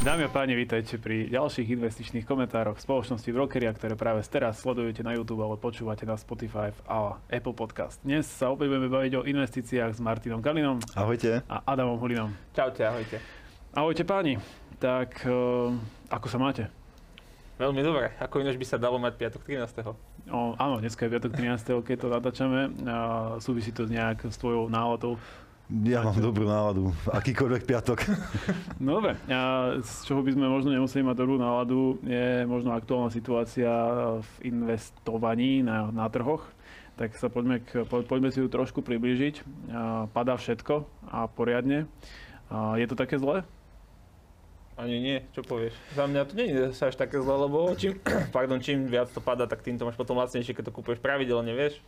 Dámy a páni, vítajte pri ďalších investičných komentároch spoločnosti Brokeria, ktoré práve teraz sledujete na YouTube alebo počúvate na Spotify a Apple Podcast. Dnes sa opäť budeme baviť o investíciách s Martinom Kalinom Ahojte. a Adamom Hulinom. Čaute, ahojte. Ahojte páni, tak uh, ako sa máte? Veľmi dobre. Ako ináč by sa dalo mať piatok 13. O, áno, dneska je piatok 13. keď to natáčame. Súvisí to nejak s tvojou náladou. Ja mám dobrú náladu. Akýkoľvek piatok. No dobre, a z čoho by sme možno nemuseli mať dobrú náladu, je možno aktuálna situácia v investovaní na, na trhoch. Tak sa poďme, k, po, poďme si ju trošku priblížiť. A padá všetko a poriadne. A je to také zlé? Ani nie, čo povieš? Za mňa to nie je sa až také zle, lebo čím, pardon, čím viac to padá, tak tým to máš potom lacnejšie, keď to kúpeš pravidelne, vieš?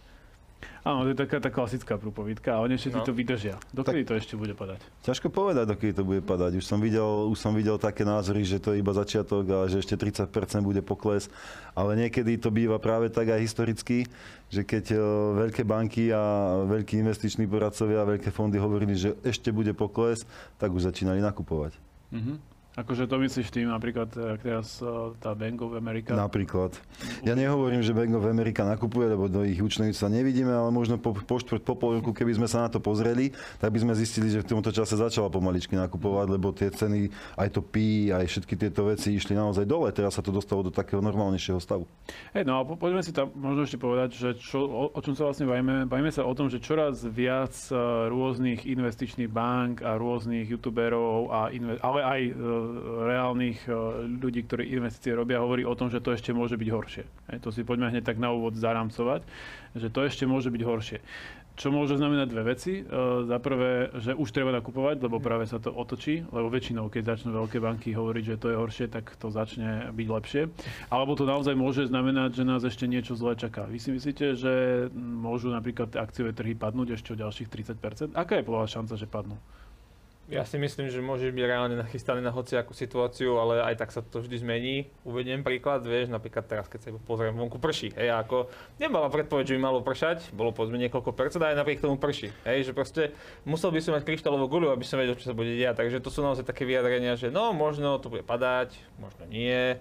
Áno, to je taká tá klasická prúpovidka a oni všetci No. to vydržia. Dokedy to ešte bude padať? Ťažko povedať, dokedy to bude padať. Už som videl, už som videl také názory, že to je iba začiatok a že ešte 30% bude pokles. Ale niekedy to býva práve tak aj historicky, že keď e, veľké banky a veľkí investiční poradcovia a veľké fondy hovorili, že ešte bude pokles, tak už začínali nakupovať. Mhm. Akože to myslíš tým napríklad, ak teraz eh, tá Bank of America. Napríklad. Ja nehovorím, že Bank of America nakupuje, lebo do ich účtovníc sa nevidíme, ale možno po, po, štvrt, po pol roku, keby sme sa na to pozreli, tak by sme zistili, že v tomto čase začala pomaličky nakupovať, lebo tie ceny, aj to PI, aj všetky tieto veci išli naozaj dole. Teraz sa to dostalo do takého normálnejšieho stavu. Hej, no a po, poďme si tam možno ešte povedať, že čo, o, o čom sa vlastne bavíme. Bavíme sa o tom, že čoraz viac eh, rôznych investičných bank a rôznych youtuberov, a inve, ale aj reálnych eh, ľudí, ktorí investície robia, hovorí o tom, že to ešte môže byť horšie. To si poďme hneď tak na úvod zaramcovať, že to ešte môže byť horšie. Čo môže znamenať dve veci. E, za prvé, že už treba nakupovať, lebo práve sa to otočí, lebo väčšinou, keď začnú veľké banky hovoriť, že to je horšie, tak to začne byť lepšie. Alebo to naozaj môže znamenať, že nás ešte niečo zlé čaká. Vy si myslíte, že môžu napríklad akciové trhy padnúť ešte o ďalších 30%? Aká je podľa šanca, že padnú? Ja si myslím, že môžeš byť reálne nachystaný na hociakú situáciu, ale aj tak sa to vždy zmení. Uvediem príklad, vieš, napríklad teraz, keď sa pozriem, vonku prší. Hej, ako nemala predpoveď, že by malo pršať, bolo povedzme niekoľko percent, aj napriek tomu prší. Hej, že proste musel by som mať kryštálovú guľu, aby som vedel, čo sa bude diať. Takže to sú naozaj také vyjadrenia, že no, možno to bude padať, možno nie,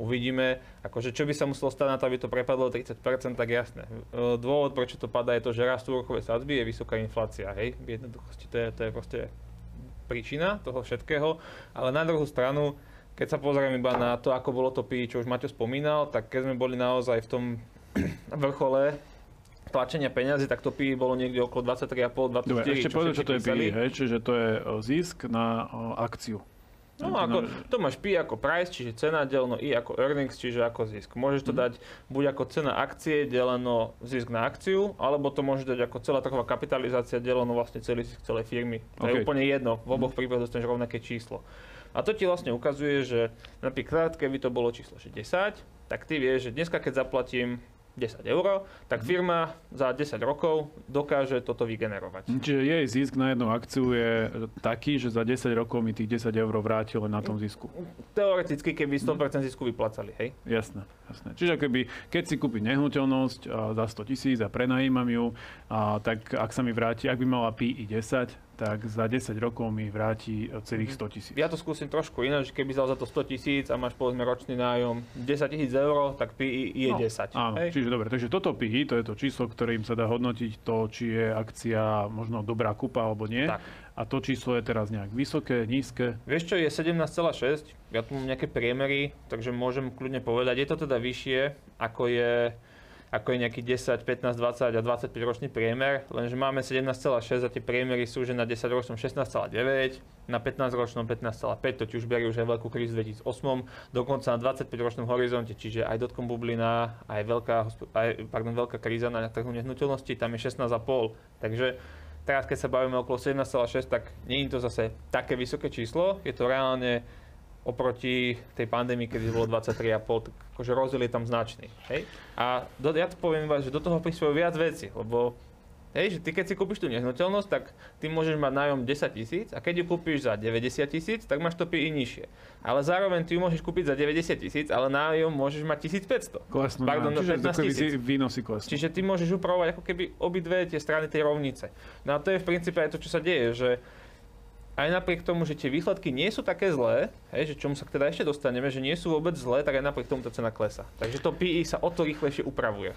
uvidíme. Akože čo by sa muselo stať na to, aby to prepadlo o 30%, tak jasné. E, Dôvod, prečo to padá, je to, že rastú úrokové sadzby, je vysoká inflácia. Hej, v jednoduchosti to je, to je proste príčina toho všetkého, ale na druhú stranu, keď sa pozrieme iba na to, ako bolo to PI, čo už Maťo spomínal, tak keď sme boli naozaj v tom vrchole tlačenia peňazí, tak to PI bolo niekde okolo 23,5, 24. Dobre, ešte čo povedať, čo to je PI, hej? Čiže to je e, zisk na e, akciu. No ako, to máš P ako price, čiže cena deleno I ako earnings, čiže ako zisk. Môžeš Mhm. to dať buď ako cena akcie deleno zisk na akciu, alebo to môžeš dať ako celá trhová kapitalizácia deleno vlastne celý zisk celej firmy. To je OK. úplne jedno, v oboch prípadoch dostaneš rovnaké číslo. A to ti vlastne ukazuje, že napríklad keby to bolo číslo 60, tak ty vieš, že dneska keď zaplatím 10 eur, tak firma za 10 rokov dokáže toto vygenerovať. Čiže jej zisk na jednu akciu je taký, že za 10 rokov mi tých 10 eur vráti len na tom zisku. Teoreticky, keby 100% zisku vyplácali, hej? Jasné, jasné. Čiže keby, keď si kúpim nehnuteľnosť za 100 tisíc a prenajímam ju, a, tak ak sa mi vráti, ak by mala PI 10, tak za 10 rokov mi vráti e, celých 100 tisíc. Ja to skúsim trošku ináč, keby zal za to 100 tisíc a máš povedzme ročný nájom 10 tisíc eur, tak PI je No, 10. Áno, hej? čiže dobre, takže toto PI, to je to číslo, ktorým sa dá hodnotiť to, či je akcia možno dobrá kúpa alebo nie. Tak. A to číslo je teraz nejak vysoké, nízke. Vieš čo, je 17,6, ja tu mám nejaké priemery, takže môžem kľudne povedať, je to teda vyššie, ako je, ako je nejaký 10, 15, 20 a 25 ročný priemer, lenže máme 17,6 a tie priemery sú, že na 10 ročnom 16,9, na 15 ročnom 15,5, to ti už berie už aj veľkú krízu v 2008, dokonca na 25 ročnom horizonte, čiže aj dotkom bublina, aj veľká, aj, pardon, veľká kríza na trhu nehnuteľnosti, tam je 16,5, takže teraz keď sa bavíme okolo 17,6, tak nie je to zase také vysoké číslo, je to reálne oproti tej pandémii, kedy bolo 23,5, tak akože rozdiel je tam značný. Hej? A do, ja to poviem iba, že do toho prispievajú viac veci, lebo hej, že ty keď si kúpiš tú nehnuteľnosť, tak ty môžeš mať nájom 10 tisíc a keď ju kúpiš za 90 tisíc, tak máš to PI nižšie. Ale zároveň ty ju môžeš kúpiť za 90 tisíc, ale nájom môžeš mať 1500. Klesnú Pardon, čiže 15 ako keby si tisíc. výnosy klesnú. Čiže ty môžeš upravovať ako keby obidve tie strany tej rovnice. No a to je v princípe aj to, čo sa deje, že aj napriek tomu, že tie výsledky nie sú také zlé, hej, že čomu sa teda ešte dostaneme, že nie sú vôbec zlé, tak aj napriek tomu tá cena klesa. Takže to PI sa o to rýchlejšie upravuje.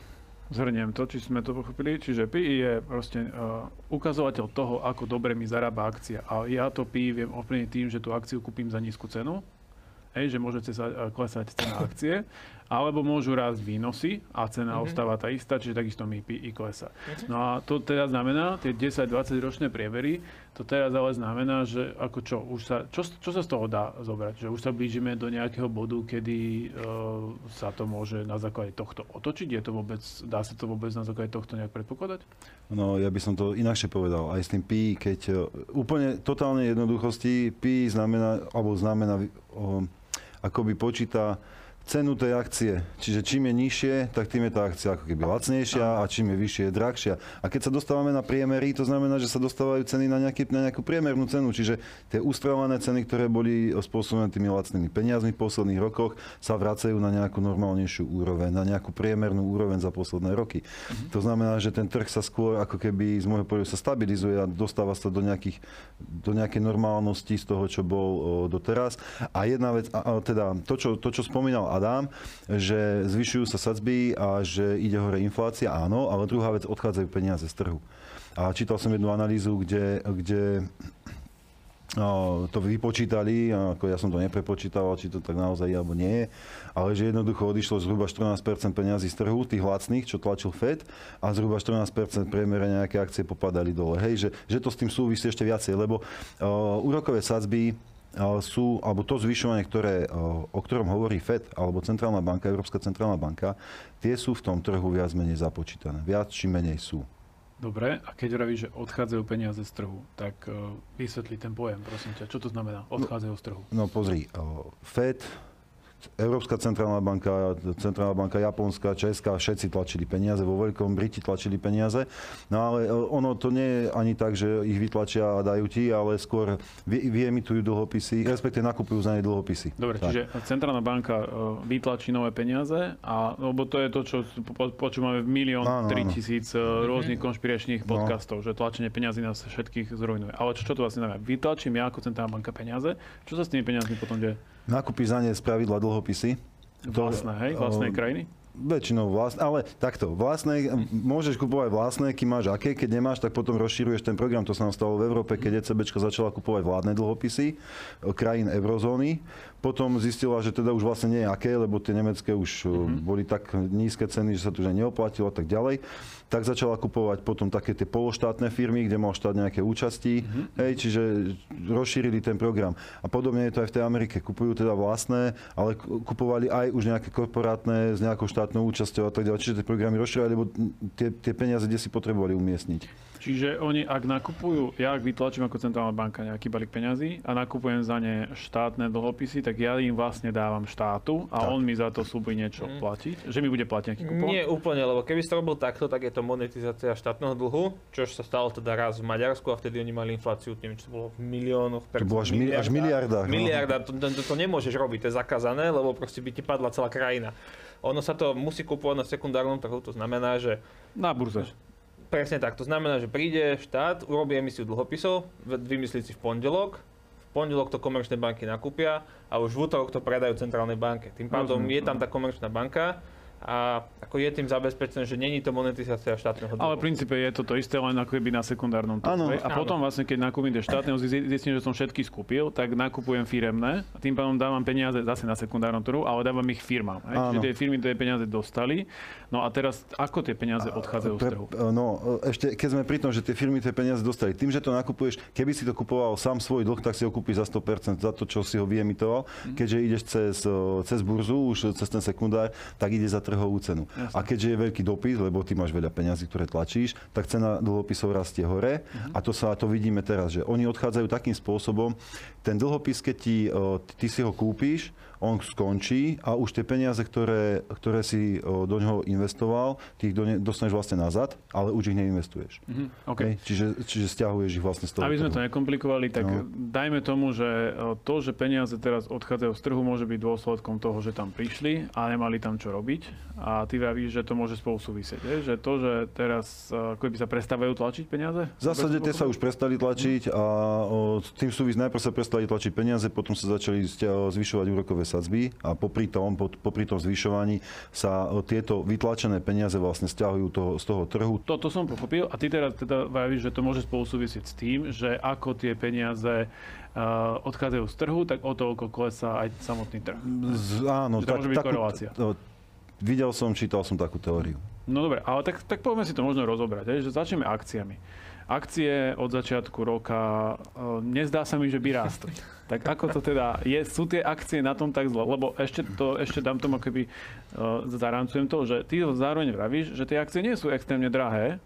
Zhrniem to, či sme to pochopili. Čiže PI je proste uh, ukazovateľ toho, ako dobre mi zarába akcia. A ja to PI viem ovplyvniť tým, že tú akciu kúpim za nízku cenu. Hej, že môžete sa uh, klesať cena akcie alebo môžu rásť výnosy a cena mm-hmm. ostáva tá istá, čiže takisto mi PI klesa. Mm-hmm. No a to teda znamená, tie 10-20 ročné prievery, to teraz ale znamená, že ako čo, už sa, čo, čo sa z toho dá zobrať? Že už sa blížime do nejakého bodu, kedy uh, sa to môže na základe tohto otočiť? Je to vôbec, dá sa to vôbec na základe tohto nejak predpokladať? No, ja by som to inakšie povedal. Aj s tým PI, keď uh, úplne totálne jednoduchosti, PI znamená, alebo znamená, uh, akoby počíta cenu tej akcie. Čiže čím je nižšie, tak tým je tá akcia ako keby lacnejšia a čím je vyššie, je drahšia. A keď sa dostávame na priemery, to znamená, že sa dostávajú ceny na, nejaký, na nejakú priemernú cenu. Čiže tie ustrelované ceny, ktoré boli spôsobené tými lacnými peniazmi v posledných rokoch, sa vracajú na nejakú normálnejšiu úroveň, na nejakú priemernú úroveň za posledné roky. Mhm. To znamená, že ten trh sa skôr ako keby z môjho pohľadu sa stabilizuje a dostáva sa do, nejakých, do nejakej normálnosti z toho, čo bol o, doteraz. A jedna vec, a, a, teda to, čo, to, čo spomínal Adam, že zvyšujú sa sadzby a že ide hore inflácia, áno, ale druhá vec, odchádzajú peniaze z trhu. A čítal som jednu analýzu, kde, kde to vypočítali, ako ja som to neprepočítal, či to tak naozaj je alebo nie je, ale že jednoducho odišlo zhruba 14% peniazí z trhu, tých lacných, čo tlačil Fed, a zhruba 14% priemere nejaké akcie popadali dole. Hej, že, že to s tým súvisí ešte viacej, lebo uh, úrokové sadzby sú, alebo to zvyšovanie, ktoré, o ktorom hovorí FED, alebo Centrálna banka, Európska centrálna banka, tie sú v tom trhu viac menej započítané. Viac či menej sú. Dobre, a keď hovoríš, že odchádzajú peniaze z trhu, tak uh, vysvetli ten pojem, prosím ťa. Čo to znamená? No, odchádzajú z trhu. No pozri, uh, FED Európska centrálna banka, centrálna banka Japonska, Česká, všetci tlačili peniaze, vo Veľkom Briti tlačili peniaze. No ale e, ono to nie je ani tak, že ich vytlačia a dajú ti, ale skôr vyemitujú dlhopisy, respektíve nakupujú za ne dlhopisy. Dobre, tak. čiže centrálna banka e, vytlačí nové peniaze, a, lebo to je to, čo počúvame v milión, tri tisíc áno. E, rôznych konšpiračných no. podcastov, no. že tlačenie peniazy nás všetkých zrojnuje. Ale čo, čo to vlastne znamená? Vytlačím ja ako centrálna banka peniaze, čo sa s tými peniazmi potom deje? Nakúpiš za ne z pravidla dlhopisy. Vlastné, hej? Vlastnej krajiny? Väčšinou vlastné, ale takto, vlastné, môžeš kupovať vlastné, kým máš aké, keď nemáš, tak potom rozširuješ ten program. To sa nám stalo v Európe, keď ECB začala kupovať vládne dlhopisy krajín eurozóny potom zistila, že teda už vlastne nie je aké, lebo tie nemecké už mm-hmm. boli tak nízke ceny, že sa to už neoplatilo a tak ďalej. Tak začala kupovať potom také tie pološtátne firmy, kde mal štát nejaké účasti. Mm-hmm. Hej, čiže rozšírili ten program. A podobne je to aj v tej Amerike. Kupujú teda vlastné, ale kupovali aj už nejaké korporátne s nejakou štátnou účasťou a tak ďalej. Čiže tie programy rozšírili, lebo tie, tie peniaze kde si potrebovali umiestniť. Čiže oni, ak nakupujú, ja ak vytlačím ako centrálna banka nejaký balík peňazí a nakupujem za ne štátne dlhopisy, tak ja im vlastne dávam štátu a tak. on mi za to súboj niečo mm. platiť? Že mi bude platiť nejaký kupón? Nie úplne, lebo keby si to robil takto, tak je to monetizácia štátneho dlhu, čo sa stalo teda raz v Maďarsku a vtedy oni mali infláciu, neviem, čo to bolo v miliónoch. To bolo až, miliarda, až miliarda. No. Miliarda, to, to, to nemôžeš robiť, to je zakázané, lebo proste by ti padla celá krajina. Ono sa to musí kupovať na sekundárnom trhu, to znamená, že... Na burze. Presne tak. To znamená, že príde štát, urobí emisiu dlhopisov, vymyslí si v pondelok, v pondelok to komerčné banky nakúpia a už v útorok to predajú centrálnej banke. Tým pádom je tam tá komerčná banka, a ako je tým zabezpečené, že není to monetizácia štátneho dlhu. Ale v princípe je to to isté, len ako keby na sekundárnom trhu. A potom vlastne, keď nakúpim tie štátne, zistím, že som všetky skúpil, tak nakupujem firemné a tým pádom dávam peniaze zase na sekundárnom trhu, ale dávam ich firmám. Čiže tie firmy tie peniaze dostali. No a teraz ako tie peniaze odchádzajú z trhu? No ešte keď sme pri tom, že tie firmy tie peniaze dostali, tým, že to nakupuješ, keby si to kupoval sám svoj dlh, tak si ho kúpiš za 100% za to, čo si ho vyemitoval. Mm. Keďže ideš cez, cez burzu, už cez ten sekundár, tak ide za trhovú cenu. Jasne. A keďže je veľký dopyt, lebo ty máš veľa peňazí, ktoré tlačíš, tak cena dlhopisov rastie hore. Uh-huh. A to sa to vidíme teraz, že oni odchádzajú takým spôsobom, ten dlhopis, keď ti, ty si ho kúpiš, on skončí a už tie peniaze, ktoré, ktoré si do neho investoval, ty ich do ne, dostaneš vlastne nazad, ale už ich neinvestuješ. Mm-hmm. Okay. Čiže, čiže stiahuješ ich vlastne z toho. Aby sme to nekomplikovali, tak no. dajme tomu, že to, že peniaze teraz odchádzajú z trhu, môže byť dôsledkom toho, že tam prišli a nemali tam čo robiť. A ty vravíš, že to môže spolu súvisieť. Je? Že to, že teraz ako by sa prestávajú tlačiť peniaze? V zásade tie sa už prestali tlačiť a s tým súvisí najprv sa prestali tlačiť peniaze, potom sa začali zvyšovať úrokové sadzby a popri tom, popri tom zvyšovaní sa tieto vytlačené peniaze vlastne stiahujú toho, z toho trhu. Toto som pochopil a ty teraz teda vravíš, že to môže spolu súvisieť s tým, že ako tie peniaze Uh, odchádzajú z trhu, tak o toľko klesá aj samotný trh. Z, áno, že to tak, môže byť takú, korelácia. To, videl som, čítal som takú teóriu. No dobre, ale tak, tak poďme si to možno rozobrať, že začneme akciami. Akcie od začiatku roka, uh, nezdá sa mi, že by rástli. Tak ako to teda je? Sú tie akcie na tom tak zle? Lebo ešte, to, ešte dám tomu keby uh, zarancujem to, že ty zároveň vravíš, že tie akcie nie sú extrémne drahé,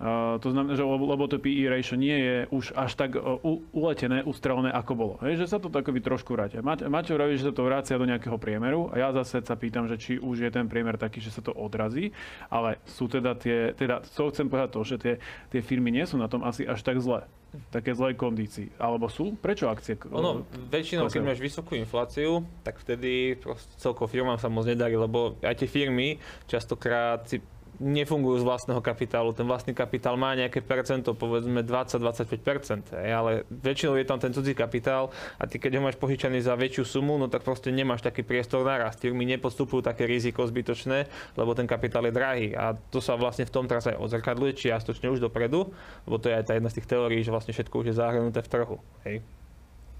Uh, to znamená, že lebo, lebo to PE ratio nie je už až tak uh, uletené, ustrelené, ako bolo. Hej, že sa to takový trošku vrátia. Maťo vraví, že sa to vrácia do nejakého priemeru a ja zase sa pýtam, že či už je ten priemer taký, že sa to odrazí, ale sú teda tie, teda to chcem povedať to, že tie, tie firmy nie sú na tom asi až tak zle také zlej kondícii. Alebo sú? Prečo akcie? Ono, väčšinou, keď máš vysokú infláciu, tak vtedy celkovo firmám sa moc nedarí, lebo aj tie firmy častokrát si nefungujú z vlastného kapitálu. Ten vlastný kapitál má nejaké percento, povedzme 20-25%, ale väčšinou je tam ten cudzí kapitál a ty keď ho máš požičaný za väčšiu sumu, no tak proste nemáš taký priestor na rast. Firmy nepodstupujú také riziko zbytočné, lebo ten kapitál je drahý a to sa vlastne v tom teraz aj odzrkadluje čiastočne už dopredu, lebo to je aj tá jedna z tých teórií, že vlastne všetko už je zahrnuté v trhu. Hej.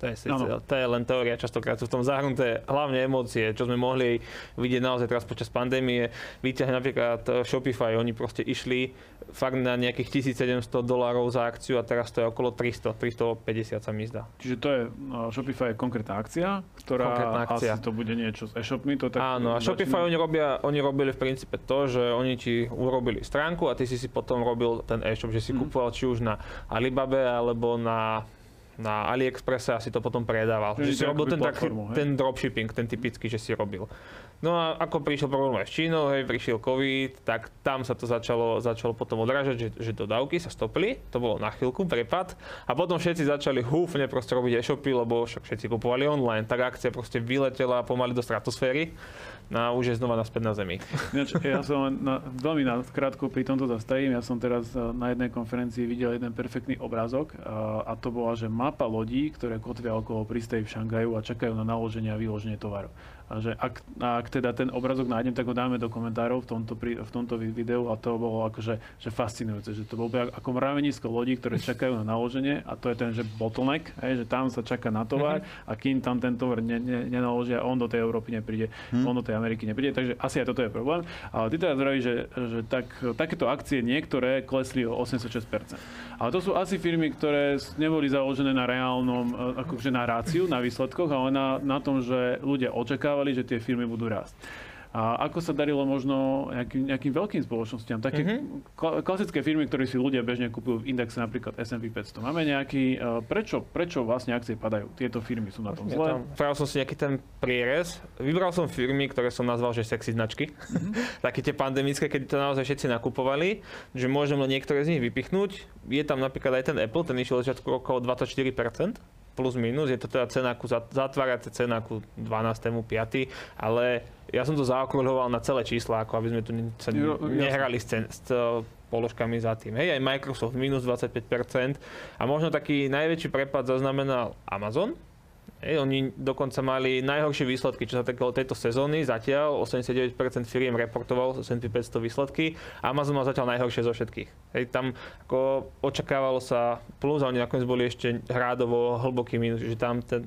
To je, síce, to je len teória, častokrát sú v tom zahrnuté hlavne emócie, čo sme mohli vidieť naozaj teraz počas pandémie. Vyťahne napríklad eh, Shopify, oni proste išli fakt na nejakých 1700 dolárov za akciu a teraz to je okolo 300, 350 sa mi zdá. Čiže to je, eh, Shopify je konkrétna akcia, ktorá konkrétna akcia. asi to bude niečo s e-shopmi. To tak Áno, a Shopify oni, robia, oni robili v princípe to, že oni ti urobili stránku a ty si si potom robil ten e-shop, že si mm. kupoval či už na Alibabe alebo na na AliExpresse a si to potom predával. Že, že si robil ten, taký, ten dropshipping, ten typický, že si robil. No a ako prišiel problém aj s Čínou, hej, prišiel COVID, tak tam sa to začalo, začalo potom odrážať, že, že dodávky sa stopli, to bolo na chvíľku, prepad. A potom všetci začali húfne proste robiť e-shopy, lebo však všetci kupovali online, tak akcia proste vyletela pomaly do stratosféry no už je znova naspäť na Zemi. ja som na, veľmi na, krátko pri tomto zastavím. Ja som teraz eh, na jednej konferencii videl jeden perfektný obrázok a, a to bola, že mapa lodí, ktoré kotvia okolo prístaví v Šangaju a čakajú na naloženie a vyloženie tovaru. A že ak, ak teda ten obrazok nájdem, tak ho dáme do komentárov v tomto, v tomto videu a to bolo akože že fascinujúce, že to bolo ako mravenisko lodí, ktoré čakajú na naloženie a to je ten, že bottleneck, hej, že tam sa čaká na tovar mm-hmm. a kým tam ten tovar ne, ne, nenaložia, on do tej Európy nepríde, mm-hmm. on do tej Ameriky nepríde, takže asi aj toto je problém. Ale ty teraz vravíš, že, že tak, takéto akcie niektoré klesli o 86%. Ale to sú asi firmy, ktoré neboli založené na reálnom, akože na ráciu, na výsledkoch, ale na, na tom, že ľudia očakávali, že tie firmy budú rásť. A ako sa darilo možno nejakým, nejakým veľkým spoločnostiam, také mm-hmm. klasické firmy, ktoré si ľudia bežne kúpujú v indexe, napríklad S&P 500. Máme nejaký, e, prečo, prečo vlastne akcie padajú? Tieto firmy sú na tom zle? Vybral som si nejaký ten prierez. Vybral som firmy, ktoré som nazval, že sexy značky. Mm-hmm. Také tie pandemické, keď to naozaj všetci nakupovali, že môžem len niektoré z nich vypichnúť. Je tam napríklad aj ten Apple, ten išiel začiatku okolo 24% plus minus, je to teda cena ku, zatváracia cena ku 12.5., ale ja som to zaokrúhľoval na celé čísla, ako aby sme tu sa nehrali s, cen, s položkami za tým. Hej, aj Microsoft minus 25% a možno taký najväčší prepad zaznamenal Amazon, Ej, oni dokonca mali najhoršie výsledky, čo sa týkalo tejto sezóny. Zatiaľ 89% firiem reportoval z S&P 500 výsledky. Amazon mal zatiaľ najhoršie zo všetkých. Ej, tam ako očakávalo sa plus a oni nakoniec boli ešte hrádovo hlboký minus, že tam ten,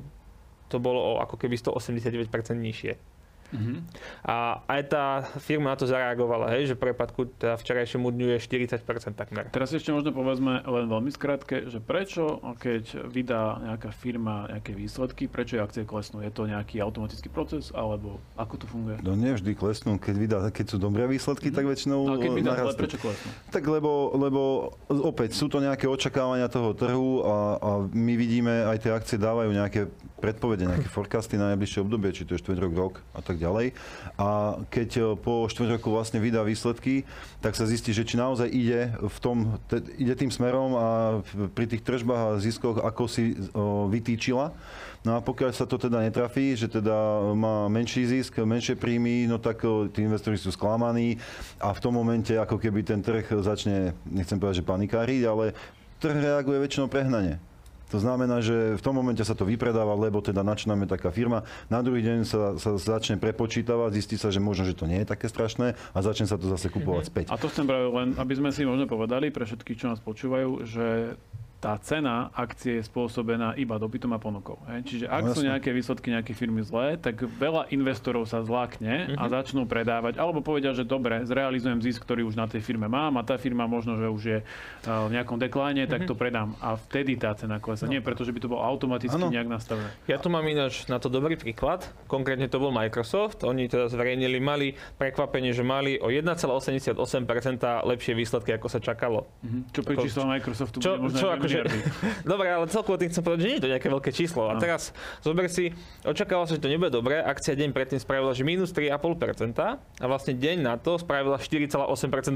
to bolo o ako keby 189% nižšie. Uh-huh. A aj tá firma na to zareagovala, hej, že prepadku teda včerajšiemu dňu je 40% takmer. Teraz ešte možno povedzme len veľmi skrátke, že prečo, keď vydá nejaká firma nejaké výsledky, prečo akcie klesnú? Je to nejaký automatický proces, alebo ako to funguje? No nevždy klesnú, keď, vydá, keď sú dobré výsledky, mm. tak väčšinou A keď vydá zle, prečo klesnú? Tak lebo, lebo opäť sú to nejaké očakávania toho trhu a, a my vidíme, aj tie akcie dávajú nejaké predpovede, nejaké forecasty na najbližšie obdobie, či to je 4 rok, rok a tak ďalej. A keď e, po 4 roku vlastne vydá výsledky, tak sa zistí, že či naozaj ide, v tom, te, ide tým smerom a pri tých tržbách a ziskoch, ako si o, vytýčila. No a pokiaľ sa to teda netrafí, že teda má menší zisk, menšie príjmy, no tak o, tí investori sú sklamaní a v tom momente ako keby ten trh začne, nechcem povedať, že panikáriť, ale trh reaguje väčšinou prehnane. To znamená, že v tom momente sa to vypredáva, lebo teda načíname taká firma. Na druhý deň sa, sa začne prepočítavať, zistí sa, že možno, že to nie je také strašné a začne sa to zase kupovať späť. A to chcem práve len, aby sme si možno povedali pre všetkých, čo nás počúvajú, že tá cena akcie je spôsobená iba dopytom a ponukou. He? Čiže ak no, sú nejaké výsledky nejaké firmy zlé, tak veľa investorov sa zlákne uh-huh. a mhm. začnú predávať, alebo povedia, že dobre, zrealizujem zisk, ktorý už na tej firme mám a tá firma možno, že už je v nejakom dekláne, uh-huh. tak mhm. to predám. A vtedy tá cena klesa. No. Nie preto, že by to bolo automaticky ano. nejak nastavené. Ja tu mám ináč na to dobrý príklad. Konkrétne to bol Microsoft. Oni teda zverejnili, mali prekvapenie, že mali o 1,88% lepšie výsledky, ako sa čakalo. Uh-huh. Čo pri číslo Microsoftu čo, čo, akože že... Dobre, ale celkovo tým chcem povedať, že nie je to nejaké veľké číslo. A teraz zober si, očakával sa, že to nebude dobré, akcia deň predtým spravila, že minus 3,5% a vlastne deň na to spravila 4,8%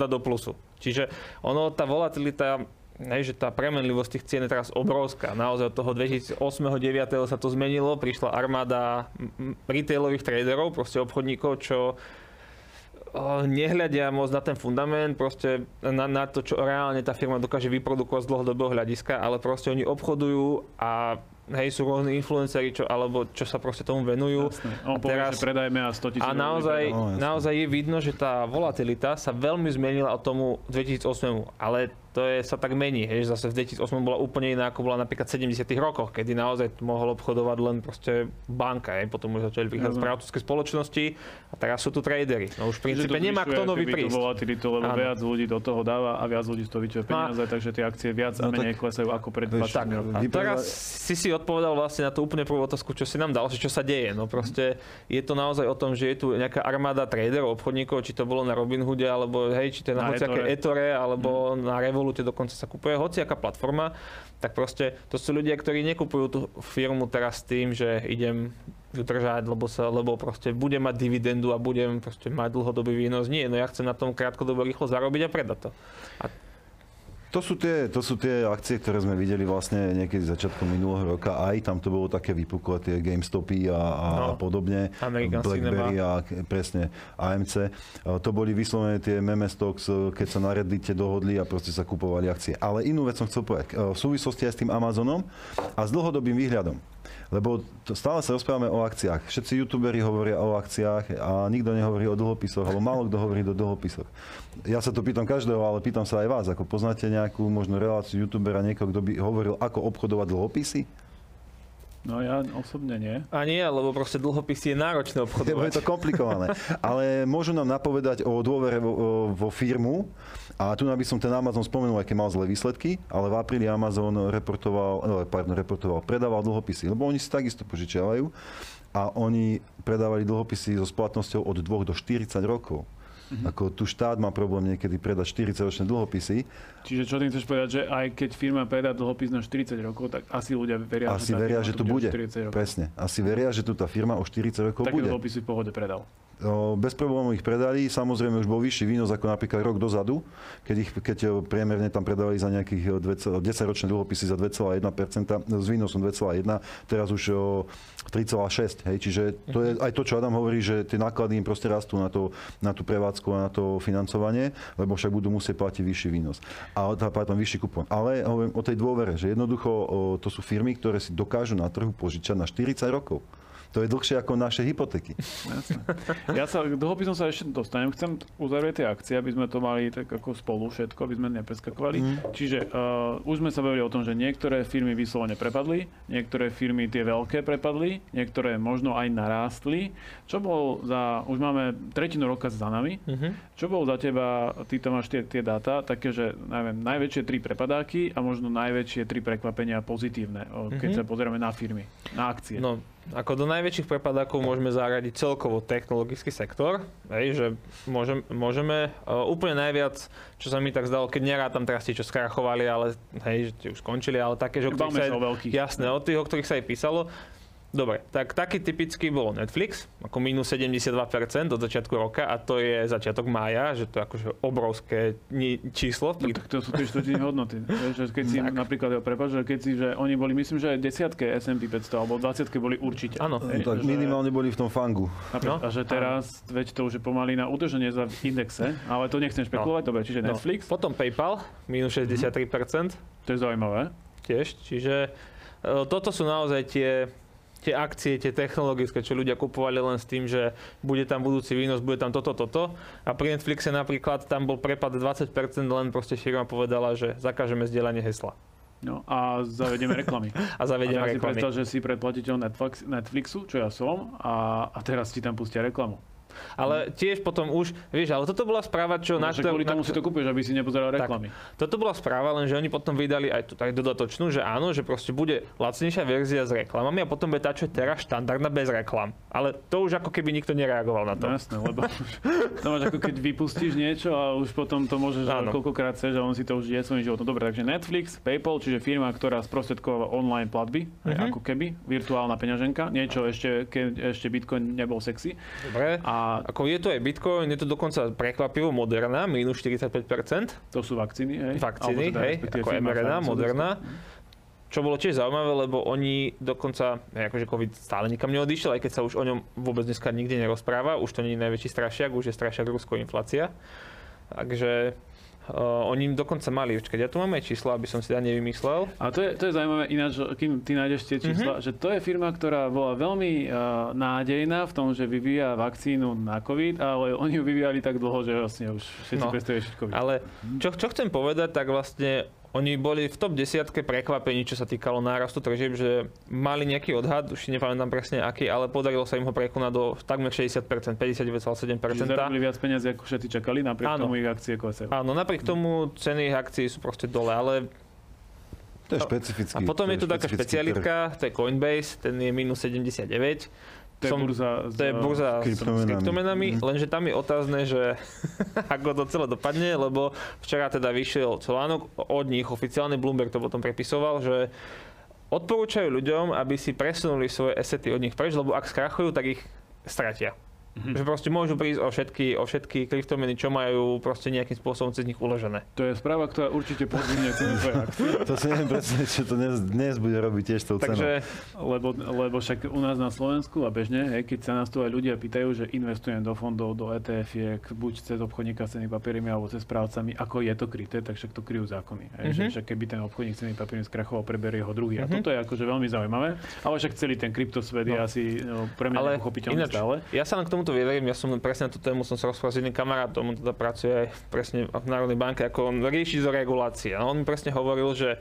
do plusu. Čiže ono, tá volatilita Hej, že tá premenlivosť tých cien je teraz obrovská. Naozaj od toho 2008-2009 sa to zmenilo, prišla armáda retailových traderov, proste obchodníkov, čo nehľadia moc na ten fundament, proste na, na to, čo reálne tá firma dokáže vyprodukovať z dlhodobého hľadiska, ale proste oni obchodujú a hej, sú rôzni influenceri, čo, alebo čo sa proste tomu venujú. Jasne. On a povie, teraz, že predajme a 100 tisíc. A naozaj, no, naozaj je vidno, že tá volatilita sa veľmi zmenila od tomu 2008. Ale to je, sa tak mení, hej, že zase v 2008 bola úplne iná, ako bola napríklad v 70 rokoch, kedy naozaj mohol obchodovať len proste banka, hej, potom už začali prichádzať správcovské spoločnosti a teraz sú tu tradery. No už v princípe nemá kto nový prísť. volatilitu, lebo Áno. viac ľudí do toho dáva a viac ľudí z toho vyťahuje no peniaze, no, takže tie akcie viac no, a menej tak, klesajú ako pred 20 tak, A teraz si si odpovedal vlastne na tú úplne prvú otázku, čo si nám dal, čo sa deje. No proste je to naozaj o tom, že je tu nejaká armáda traderov, obchodníkov, či to bolo na Robinhoode, alebo hej, či to je na, na Etore. Etore, alebo hmm. na Revolut Revolute dokonca sa kupuje hociaká platforma, tak proste to sú ľudia, ktorí nekupujú tú firmu teraz tým, že idem ju držať, lebo, sa, lebo proste budem mať dividendu a budem proste mať dlhodobý výnos. Nie, no ja chcem na tom krátkodobo rýchlo zarobiť a predať to. A to sú, tie, to sú tie akcie, ktoré sme videli vlastne niekedy začiatkom minulého roka. Aj tam to bolo také vypuklé, tie GameStopy a, a no, podobne. American BlackBerry Cinema. a presne AMC. To boli vyslovené tie meme stocks, keď sa na Reddite dohodli a proste sa kupovali akcie. Ale inú vec som chcel povedať. V súvislosti aj s tým Amazonom a s dlhodobým výhľadom. Lebo to, stále sa rozprávame o akciách. Všetci youtuberi hovoria o akciách a nikto nehovorí o dlhopisoch, alebo málo kto hovorí o dlhopisoch. Ja sa to pýtam každého, ale pýtam sa aj vás. Ako poznáte nejakú možno reláciu youtubera, niekoho, kto by hovoril, ako obchodovať dlhopisy? No ja osobne nie. A nie, lebo proste dlhopisy je náročné obchodovať. Je to komplikované. Ale môžu nám napovedať o dôvere vo, vo firmu. A tu by som ten Amazon spomenul, keď mal zlé výsledky, ale v apríli Amazon reportoval, eh, pardon, reportoval, predával dlhopisy, lebo oni si takisto požičiavajú a oni predávali dlhopisy so splatnosťou od 2 do 40 rokov. Mm-hmm. Ako tu štát má problém niekedy predať 40-ročné dlhopisy. Čiže čo tým chceš povedať, že aj keď firma predá dlhopis na 40 rokov, tak asi ľudia veria, asi že, veria, že tu bude. Presne. Asi veria, že tu tá firma o 40 rokov Také bude. Také dlhopisy v pohode predal bez problémov ich predali. Samozrejme už bol vyšší výnos ako napríklad rok dozadu, keď, ich, keď priemerne tam predávali za nejakých 10-ročné dlhopisy za 2,1%, s výnosom 2,1, teraz už 3,6. Hej, čiže to je aj to, čo Adam hovorí, že tie náklady im proste rastú na, to, na tú prevádzku a na to financovanie, lebo však budú musieť platiť vyšší výnos. A pardon, vyšší kupón. Ale hovorím o tej dôvere, že jednoducho to sú firmy, ktoré si dokážu na trhu požičať na 40 rokov. To je dlhšie ako naše hypotéky. Jasne. Ja sa, dlhopisom sa ešte dostanem. Chcem uzavrieť tie akcie, aby sme to mali tak ako spolu všetko, aby sme nepreskakovali. Mm. Čiže uh, už sme sa bavili o tom, že niektoré firmy vyslovene prepadli, niektoré firmy tie veľké prepadli, niektoré možno aj narástli. Čo bol za, už máme tretinu roka za nami, mm-hmm. čo bol za teba, ty to máš tie, tie dáta, také, že neviem, najväčšie tri prepadáky a možno najväčšie tri prekvapenia pozitívne, keď mm-hmm. sa pozrieme na firmy, na akcie. No, ako do najväčších prepadákov môžeme zaradiť celkovo technologický sektor, hej, že môžem, môžeme uh, úplne najviac, čo sa mi tak zdalo, keď nerátam teraz tie, čo skrachovali, ale hej, že tie už skončili, ale také, že o ktorých sa aj, jasné, o tých, o ktorých sa aj písalo, Dobre, tak taký typický bol Netflix, ako minus 72% od začiatku roka a to je začiatok mája, že to je akože obrovské číslo. No, tak to sú tie štvrtiny hodnoty. Že keď si tak. napríklad, ja prepáč, že keď si, že oni boli, myslím, že desiatke S&P 500 alebo 20 boli určite. Áno. No, tak minimálne boli v tom fangu. No? A že teraz, áno. veď to už je pomaly na udržanie za indexe, ale to nechcem špekulovať, no. dobre, čiže no. Netflix. No. Potom PayPal, minus 63%. Mm-hmm. To je zaujímavé. Tiež, čiže e, toto sú naozaj tie tie akcie, tie technologické, čo ľudia kupovali len s tým, že bude tam budúci výnos, bude tam toto, toto. A pri Netflixe napríklad tam bol prepad 20%, len proste firma povedala, že zakážeme zdieľanie hesla. No a zavedieme reklamy. a zavedieme a reklamy. si predstav, že si predplatiteľ Netflix, Netflixu, čo ja som, a, a teraz ti tam pustia reklamu. Ale tiež potom už, vieš, ale toto bola správa, čo... No, na kvôli tomu na, si to kúpiš, aby si nepozeral reklamy. Tak, toto bola správa, lenže oni potom vydali aj, aj dodatočnú, že áno, že proste bude lacnejšia verzia s reklamami a potom bude tá, čo je teraz štandardná bez reklam. Ale to už ako keby nikto nereagoval na to. No, jasné, lebo to máš ako keď vypustíš niečo a už potom to môžeš áno. koľkokrát chceš a on si to už je svojím životom. Dobre, takže Netflix, PayPal, čiže firma, ktorá sprostredkovala online platby, mm-hmm. ako keby, virtuálna peňaženka, niečo ešte, keď ešte Bitcoin nebol sexy. Dobre, a ako je to aj Bitcoin, je to dokonca prekvapivo Moderna, minus 45%. To sú vakcíny, hej? Vakcíny, teda, hej, ako mRNA, Moderna. Čo bolo tiež zaujímavé, lebo oni dokonca, akože COVID stále nikam neodišiel, aj keď sa už o ňom vôbec dneska nikde nerozpráva, už to nie je najväčší strašiak, už je strašiak Rusko inflácia. Takže Uh, oni dokonca mali, počkať, ja tu mám aj čísla, aby som si ja nevymyslel. A to je, to je zaujímavé ináč, kým ty nájdeš tie čísla, mm-hmm. že to je firma, ktorá bola veľmi uh, nádejná v tom, že vyvíja vakcínu na COVID, ale oni ju vyvíjali tak dlho, že vlastne už všetci no, predstavili COVID. Ale čo, čo chcem povedať, tak vlastne oni boli v top desiatke prekvapení, čo sa týkalo nárastu tržieb, že mali nejaký odhad, už si nepamätám presne aký, ale podarilo sa im ho prekonať do takmer 60%, 59,7%. Zarobili viac peniazy, ako všetci čakali, napriek áno. tomu ich akcie klesajú. Áno, napriek tomu ceny ich akcií sú proste dole, ale to je špecifický. A potom je tu taká špecialitka, to je Coinbase, ten je minus 79 to je som, burza, to je burza s, kryptomenami. s kryptomenami, mm. lenže tam je otázne, že ako to celé dopadne, lebo včera teda vyšiel článok od nich, oficiálny Bloomberg to potom prepisoval, že odporúčajú ľuďom, aby si presunuli svoje asety od nich preč, lebo ak skrachujú, tak ich stratia. Mm-hmm. Že proste môžu prísť o všetky, o všetky kryptomeny, čo majú proste nejakým spôsobom cez nich uložené. To je správa, ktorá určite tvoje akcie. to si neviem predstaviť, čo to dnes, dnes bude robiť tiež tou Takže, Lebo, lebo však u nás na Slovensku a bežne, hej, keď sa nás tu aj ľudia pýtajú, že investujem do fondov, do ETF-iek, buď cez obchodníka s cenými papiermi alebo cez správcami, ako je to kryté, tak však to kryjú zákony. Hej, mm-hmm. že mhm. však keby ten obchodník s cenými papiermi skrachoval, preberie ho druhý. Mm-hmm. A mhm. toto je akože veľmi zaujímavé. Ale však celý ten kryptosvet no. je asi no, pre mňa ale stále. Ja sa len k tomuto vyjadrím, ja som presne na tú tému som sa rozprával s jedným kamarátom, on teda pracuje aj presne v Národnej banke, ako on rieši zo regulácie. A on mi presne hovoril, že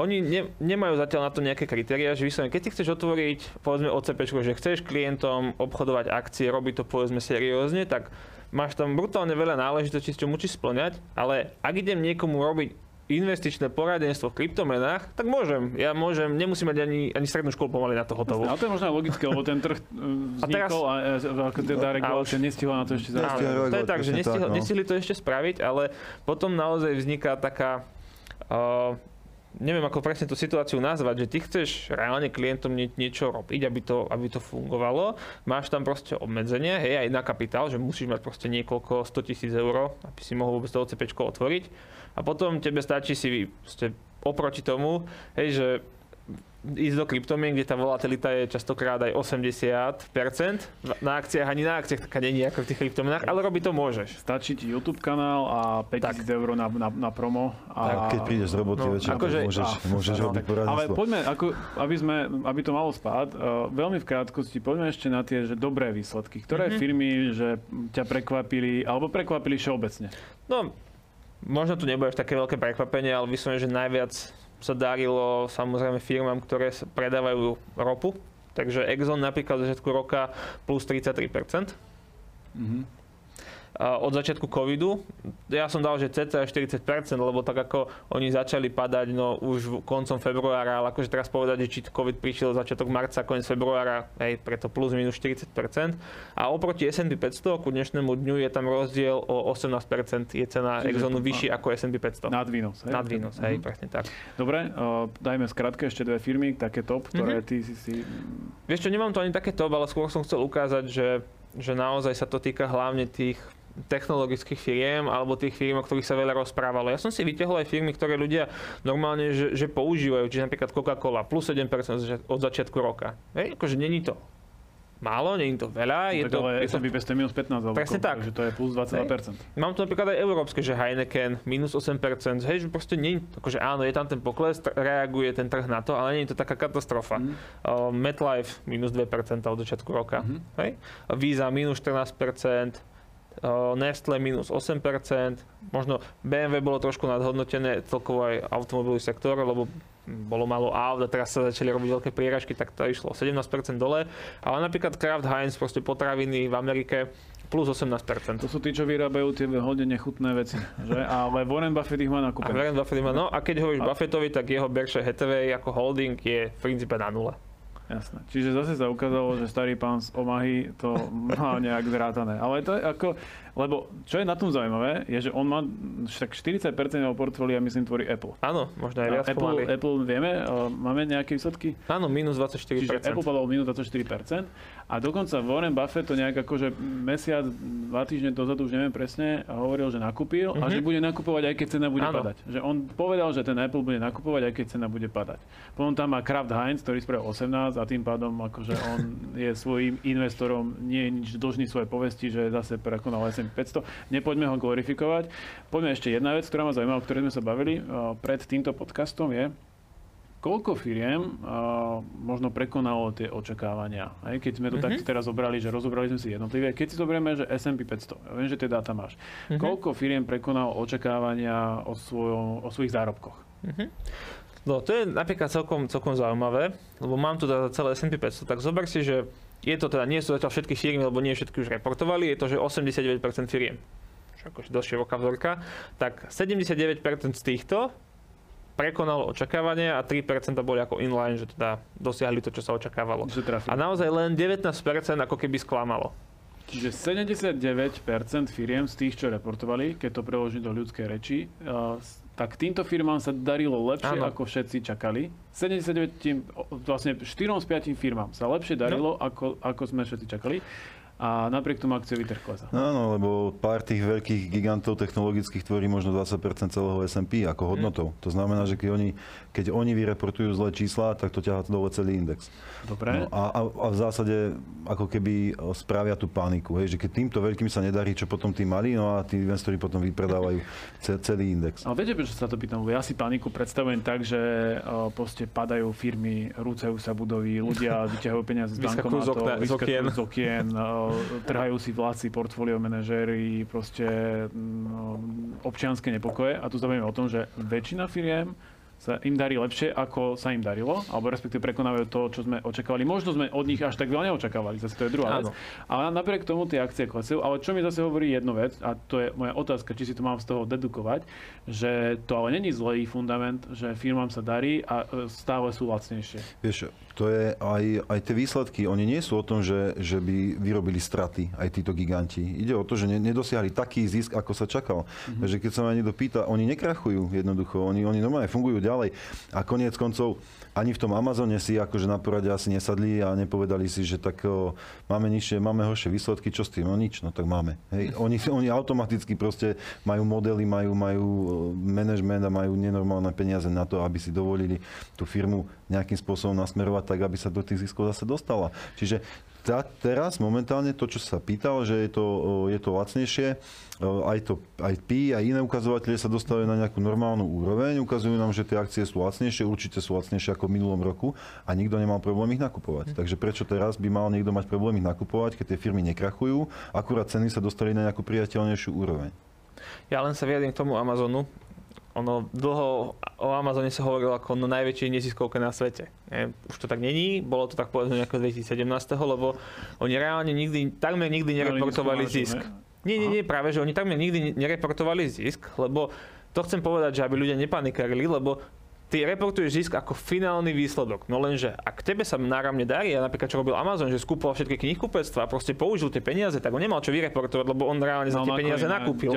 oni ne, nemajú zatiaľ na to nejaké kritéria, že vyslovene, keď si chceš otvoriť, povedzme OCP, že chceš klientom obchodovať akcie, robiť to povedzme seriózne, tak máš tam brutálne veľa náležitostí, čo musíš splňať, ale ak idem niekomu robiť investičné poradenstvo v kryptomenách, tak môžem. Ja môžem, nemusím mať ani, ani strednú školu pomaly na to hotovú. Ale to je možno logické, lebo ten trh vznikol a, teraz, a, a ako teda regulácia nestihla na to ešte zastaviť. To je tak, že nestihli, no. nestihli to ešte spraviť, ale potom naozaj vzniká taká uh, neviem ako presne tú situáciu nazvať, že ty chceš reálne klientom nie, niečo robiť, aby to, aby to fungovalo, máš tam proste obmedzenie, hej, aj na kapitál, že musíš mať proste niekoľko 100 tisíc eur, aby si mohol vôbec to OCP otvoriť. A potom tebe stačí si proste oproti tomu, hej, že ísť do kryptomien, kde tá volatilita je častokrát aj 80%. Na akciách ani na akciách taká není ako v tých kryptomenách, ale robiť to môžeš. Stačí ti YouTube kanál a 5000 eur na, na, na promo. A... Keď prídeš z roboty No, večer, akože- môžeš, a- môžeš no, robiť Ale poradenstvo. poďme, ako, aby, sme, aby to malo spád, uh, veľmi v krátkosti, poďme ešte na tie že dobré výsledky. Ktoré Mhm. firmy že ťa prekvapili, alebo prekvapili všeobecne? No, možno tu nebude až také veľké prekvapenie, ale vyslovene, že najviac sa darilo samozrejme firmám, ktoré predávajú ropu. Takže Exxon napríklad v začiatku roka plus 33%. Mhm. Od začiatku covidu. Ja som dal, že cca 40%, lebo tak ako oni začali padať no, už koncom februára, ale akože teraz povedať, že či covid prišiel začiatok marca, koniec februára, hej, preto plus minus 40%. A oproti S&P 500 ku dnešnému dňu je tam rozdiel o 18%, je cena Čiže- Exxonu vyšší ako S&P 500. Nad výnos. Hej? Nad výnos, hej, Mhm. presne tak. Dobre, uh, dajme skratke ešte dve firmy, také top, ktoré Mhm. ty si si... Vieš čo, nemám to ani také top, ale skôr som chcel ukázať, že, že naozaj sa to týka hlavne tých technologických firiem alebo tých firiem, o ktorých sa veľa rozprávalo. Ja som si vytiahol aj firmy, ktoré ľudia normálne že, že používajú, čiže napríklad Coca-Cola plus 7% od zač- od začiatku roka. Hej, akože není to málo, není to veľa, je tak to, ale je to S&P 500 je minus 15, alebo Presne koľko, tak. takže to je plus 22%. Mám tu napríklad aj európske, že Heineken minus 8%, hej, že proste nie, akože áno, je tam ten pokles, reaguje ten trh na to, ale nie je to taká katastrofa. Mhm. Uh, MetLife minus 2% od začiatku roka, Mhm. hej. Visa minus 14%, uh, Nestle minus 8%, možno BMW bolo trošku nadhodnotené, celkovo aj automobilový sektor, lebo bolo málo aut a teraz sa začali robiť veľké prieražky, tak to išlo 17% dole. Ale napríklad Kraft Heinz, proste potraviny v Amerike, plus 18%. To sú tí, čo vyrábajú tie hodne nechutné veci, že? Ale Warren Buffett ich má A nakúpené. Warren Buffett má, no a keď hovoríš A- Buffettovi, tak jeho Berkshire Hathaway ako holding je v princípe na nule. Jasné. Čiže zase sa ukázalo, že starý pán z Omahy to má nejak zrátané. Ale to je ako, lebo čo je na tom zaujímavé, je, že on má, však 40% jeho portfólia, myslím, tvorí Apple. Áno, možno aj viac Apple, pomaly. Apple, vieme, máme nejaké výsledky? Áno, minus 24%. Čiže Apple padol minus 24% a dokonca Warren Buffett to nejak akože mesiac, dva týždne dozadu, už neviem presne, a hovoril, že nakúpil a Mhm. že bude nakupovať, aj keď cena bude Áno. padať. Že on povedal, že ten Apple bude nakupovať, aj keď cena bude padať. Potom tam má Kraft Heinz, ktorý spravil 18 a tým pádom akože on je svojim investorom nie je nič dlžný svoje povesti, že zase prekonal S&P 500. Nepoďme ho glorifikovať. Poďme ešte jedna vec, ktorá ma zaujímala, o ktorej sme sa bavili uh, pred týmto podcastom je, koľko firiem uh, možno prekonalo tie očakávania. Hej? Keď sme to Mhm. mm-hmm. tak teraz zobrali, že rozobrali sme si jednotlivé. Keď si zoberieme, že S&P 500, ja viem, že tie dáta máš. Mhm. Mm-hmm. Koľko firiem prekonalo očakávania o, svojom, o svojich zárobkoch? Mhm. No to je napríklad celkom, celkom zaujímavé, lebo mám tu teda celé S&P 500, tak zober si, že je to teda, nie sú zatiaľ všetky firmy, lebo nie všetky už reportovali, je to, že 89% firiem, čo akože dosť široká vzorka, tak 79% z týchto prekonalo očakávania a 3% boli ako inline, že teda dosiahli to, čo sa očakávalo. A naozaj len 19% ako keby sklamalo. Čiže 79% firiem z tých, čo reportovali, keď to preložím do ľudskej reči, s- tak týmto firmám sa darilo lepšie, Áno. ako všetci čakali. 79, tým, o- vlastne 4 z 5 firmám sa lepšie darilo, ako, ako sme všetci čakali. A napriek tomu akciový trh klesá. No áno, lebo pár tých veľkých gigantov technologických tvorí možno 20% celého S&P ako hodnotou. To znamená, že keď oni, keď oni vyreportujú zlé čísla, tak to ťahá dole celý index. Dobre? No a, a, a v zásade ako keby spravia tú paniku, hej, že keď týmto veľkým sa nedarí, čo potom tí mali, no a tí investori potom vypredávajú ce, celý index. Ale viete, prečo sa to pýtam? Ja si paniku predstavujem tak, že uh, proste padajú firmy, rúcajú sa budovy, ľudia vyťahujú peniaze z Vyskakujú z okien. z okien, uh, trhajú si vláci, portfólio manažéri, proste mm, občianske nepokoje. A tu sa bavíme o tom, že väčšina firiem sa im darí lepšie, ako sa im darilo, alebo respektíve prekonávajú to, čo sme očakávali. Možno sme od nich až tak veľa neočakávali, zase to je druhá vec. Ale napriek tomu tie akcie klesajú. Ale čo mi zase hovorí jednu vec, a to je moja otázka, či si to mám z toho dedukovať, že to ale není zlý fundament, že firmám sa darí a e, stále sú lacnejšie. Vieš, to je aj, aj tie výsledky, oni nie sú o tom, že, že by vyrobili straty, aj títo giganti. Ide o to, že ne, nedosiahli taký zisk, ako sa čakal. Mm-hmm. Takže keď sa ma niekto pýta, oni nekrachujú jednoducho, oni, oni normálne fungujú ďalej. A koniec koncov, ani v tom Amazone si akože na porade asi nesadli a nepovedali si, že tak o, máme nižšie, máme horšie výsledky, čo s tým? No nič, no tak máme. Hej. Oni, oni automaticky proste majú modely, majú, majú management a majú nenormálne peniaze na to, aby si dovolili tú firmu nejakým spôsobom nasmerovať tak, aby sa do tých ziskov zase dostala. Čiže tá, teraz momentálne to, čo sa pýtal, že je to, je to lacnejšie, aj, to, aj PI, aj iné ukazovatele sa dostávajú na nejakú normálnu úroveň, ukazujú nám, že tie akcie sú lacnejšie, určite sú lacnejšie ako v minulom roku a nikto nemal problém ich nakupovať. Hm. Takže prečo teraz by mal niekto mať problém ich nakupovať, keď tie firmy nekrachujú, akurát ceny sa dostali na nejakú priateľnejšiu úroveň. Ja len sa vyjadrím k tomu Amazonu ono dlho o Amazone sa hovorilo ako o najväčšej neziskovke na svete. Nie? Už to tak není, bolo to tak povedzme nejako 2017, lebo oni reálne nikdy, takmer nikdy nereportovali zisk. Nie, nie, nie, práve, že oni takmer nikdy nereportovali zisk, lebo to chcem povedať, že aby ľudia nepanikarili, lebo ty reportuješ zisk ako finálny výsledok. No lenže ak tebe sa náramne darí, a napríklad čo robil Amazon, že skúpoval všetky knihkupectva a proste použil tie peniaze, tak on nemal čo vyreportovať, lebo on reálne no, za tie peniaze nakúpil.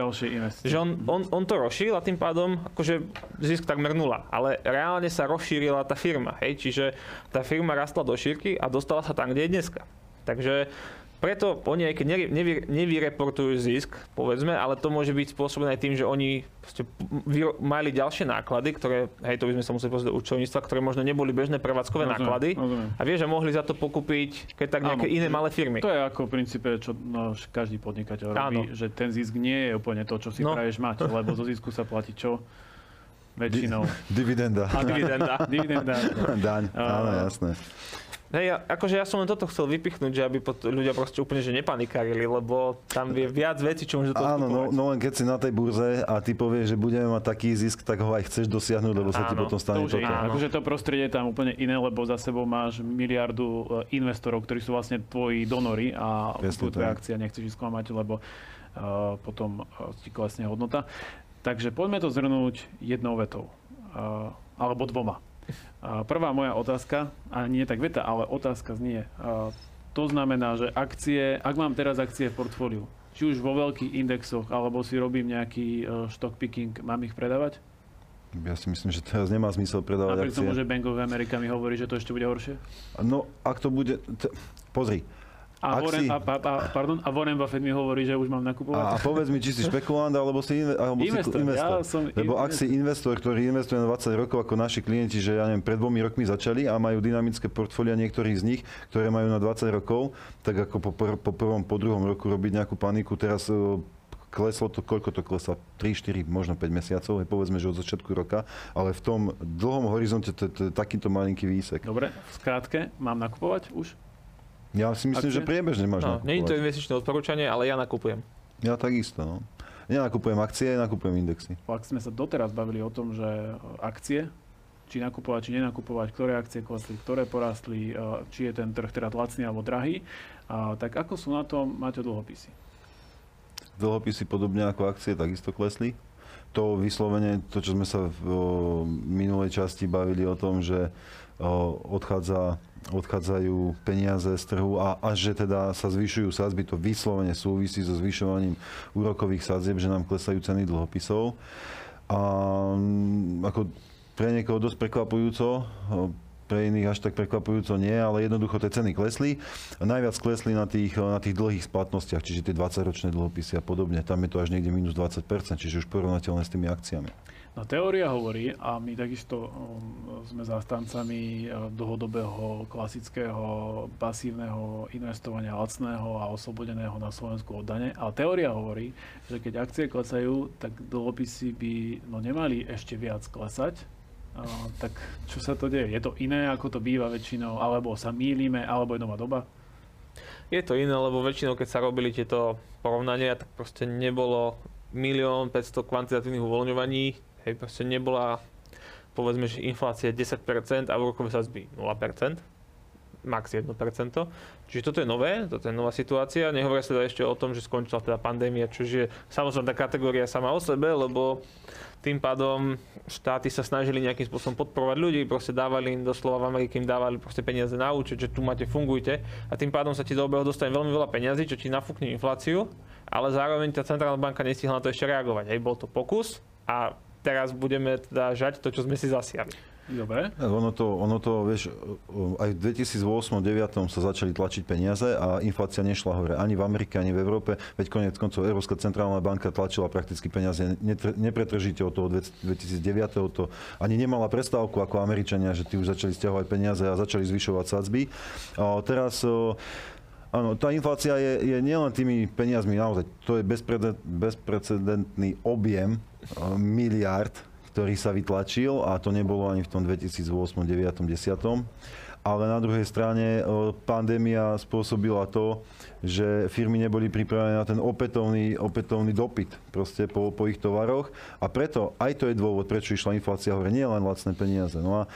Že on, on, on, to rozšíril a tým pádom akože zisk takmer nula. Ale reálne sa rozšírila tá firma. Hej? Čiže tá firma rastla do šírky a dostala sa tam, kde je dneska. Takže preto oni aj keď nevy, nevyreportujú zisk, povedzme, ale to môže byť spôsobené aj tým, že oni mali ďalšie náklady, ktoré, hej, to by sme sa museli pozrieť do účtovníctva, ktoré možno neboli bežné prevádzkové rozumiem, náklady. Rozumiem. A vie, že mohli za to pokúpiť, keď tak nejaké Áno, iné malé firmy. To je ako v princípe, čo no, každý podnikateľ robí, Áno. že ten zisk nie je úplne to, čo si no. praješ mať, lebo zo zisku sa platí čo? Väčšinou. Di- dividenda. A dividenda. dividenda. Daň, áno, jasné. Hej, akože ja som len toto chcel vypichnúť, že aby pot- ľudia proste úplne že nepanikarili, lebo tam je viac vecí, čo môžu to Áno, no, no, len keď si na tej burze a ty povieš, že budeme mať taký zisk, tak ho aj chceš dosiahnuť, lebo sa áno, ti potom stane to. Toto. Akože to prostredie je tam úplne iné, lebo za sebou máš miliardu e, investorov, ktorí sú vlastne tvoji donory a Presne tvoje akcie nechceš sklamať, lebo uh, potom uh, ti klesne hodnota. Takže poďme to zhrnúť jednou vetou. Uh, alebo dvoma. Prvá moja otázka, a nie tak veta, ale otázka znie. To znamená, že akcie, ak mám teraz akcie v portfóliu, či už vo veľkých indexoch, alebo si robím nejaký e, stock picking, mám ich predávať? Ja si myslím, že teraz nemá zmysel predávať Napriek akcie. Napriek tomu, že Bank of America mi hovorí, že to ešte bude horšie? No, ak to bude... T- pozri, a, Warren, si... a, a, pardon, a Warren Buffett mi hovorí, že už mám nakupovať. A, a povedz mi, či si špekulant, alebo si, inve, alebo investor. Si investor. Ja som Lebo investor. ak si investor, ktorý investuje na 20 rokov ako naši klienti, že ja neviem, pred dvomi rokmi začali a majú dynamické portfólia niektorých z nich, ktoré majú na 20 rokov, tak ako po, pr- po prvom, po druhom roku robiť nejakú paniku, teraz e, kleslo to, koľko to kleslo? 3, 4, možno 5 mesiacov, povedzme, že od začiatku roka, ale v tom dlhom horizonte to je takýto malinký výsek. Dobre, v skrátke, mám nakupovať už? Ja si myslím, akcie? že priebežne máš no, Nie je to investičné odporúčanie, ale ja nakupujem. Ja takisto, no. Nenakupujem akcie, nakupujem indexy. Ak sme sa doteraz bavili o tom, že akcie, či nakupovať, či nenakupovať, ktoré akcie klesli, ktoré porastli, či je ten trh teda lacný alebo drahý, tak ako sú na tom, máte dlhopisy? Dlhopisy podobne ako akcie takisto klesli. To vyslovene, to čo sme sa v minulej časti bavili o tom, že odchádza odchádzajú peniaze z trhu a až že teda sa zvyšujú sadzby, to vyslovene súvisí so zvyšovaním úrokových sadzieb, že nám klesajú ceny dlhopisov. A mm, ako pre niekoho dosť prekvapujúco, pre iných až tak prekvapujúco nie, ale jednoducho tie ceny klesli. Najviac klesli na tých, na tých dlhých splatnostiach, čiže tie 20-ročné dlhopisy a podobne. Tam je to až niekde minus 20%, čiže už porovnateľné s tými akciami. No teória hovorí, a my takisto um, sme zástancami uh, dlhodobého, klasického, pasívneho investovania lacného a oslobodeného na Slovensku od dane, ale teória hovorí, že keď akcie klesajú, tak dlhopisy by no, nemali ešte viac klesať, tak čo sa to deje? Je to iné, ako to býva väčšinou, alebo sa mýlime, alebo je doma doba? Je to iné, lebo väčšinou, keď sa robili tieto porovnania, tak proste nebolo milión 500 kvantitatívnych uvoľňovaní, Hej, proste nebola, povedzme, že inflácia 10% a úrokové sazby 0%, max 1%. Čiže toto je nové, toto je nová situácia. Nehovoria sa teda ešte o tom, že skončila teda pandémia, čo je samozrejme tá kategória sama o sebe, lebo tým pádom štáty sa snažili nejakým spôsobom podporovať ľudí, proste dávali im doslova v Amerike im dávali proste peniaze na účet, že tu máte, fungujte a tým pádom sa ti do obehu dostane veľmi veľa peniazy, čo ti nafúkne infláciu, ale zároveň tá centrálna banka nestihla na to ešte reagovať. Hej, bol to pokus a teraz budeme teda žať to, čo sme si zasiali. Dobre. Ono to, ono to, vieš, aj v 2008-2009 sa začali tlačiť peniaze a inflácia nešla hore ani v Amerike, ani v Európe. Veď konec koncov Európska centrálna banka tlačila prakticky peniaze nepretržite od toho 2009. To ani nemala prestávku ako Američania, že tí už začali stiahovať peniaze a začali zvyšovať sadzby. A teraz Áno, tá inflácia je, je nielen tými peniazmi, naozaj, to je bezprecedentný objem miliard ktorý sa vytlačil a to nebolo ani v tom 2008, 2009, 2010. Ale na druhej strane pandémia spôsobila to, že firmy neboli pripravené na ten opätovný, opätovný dopyt proste po, po ich tovaroch a preto aj to je dôvod, prečo išla inflácia hore, nie len lacné peniaze. No a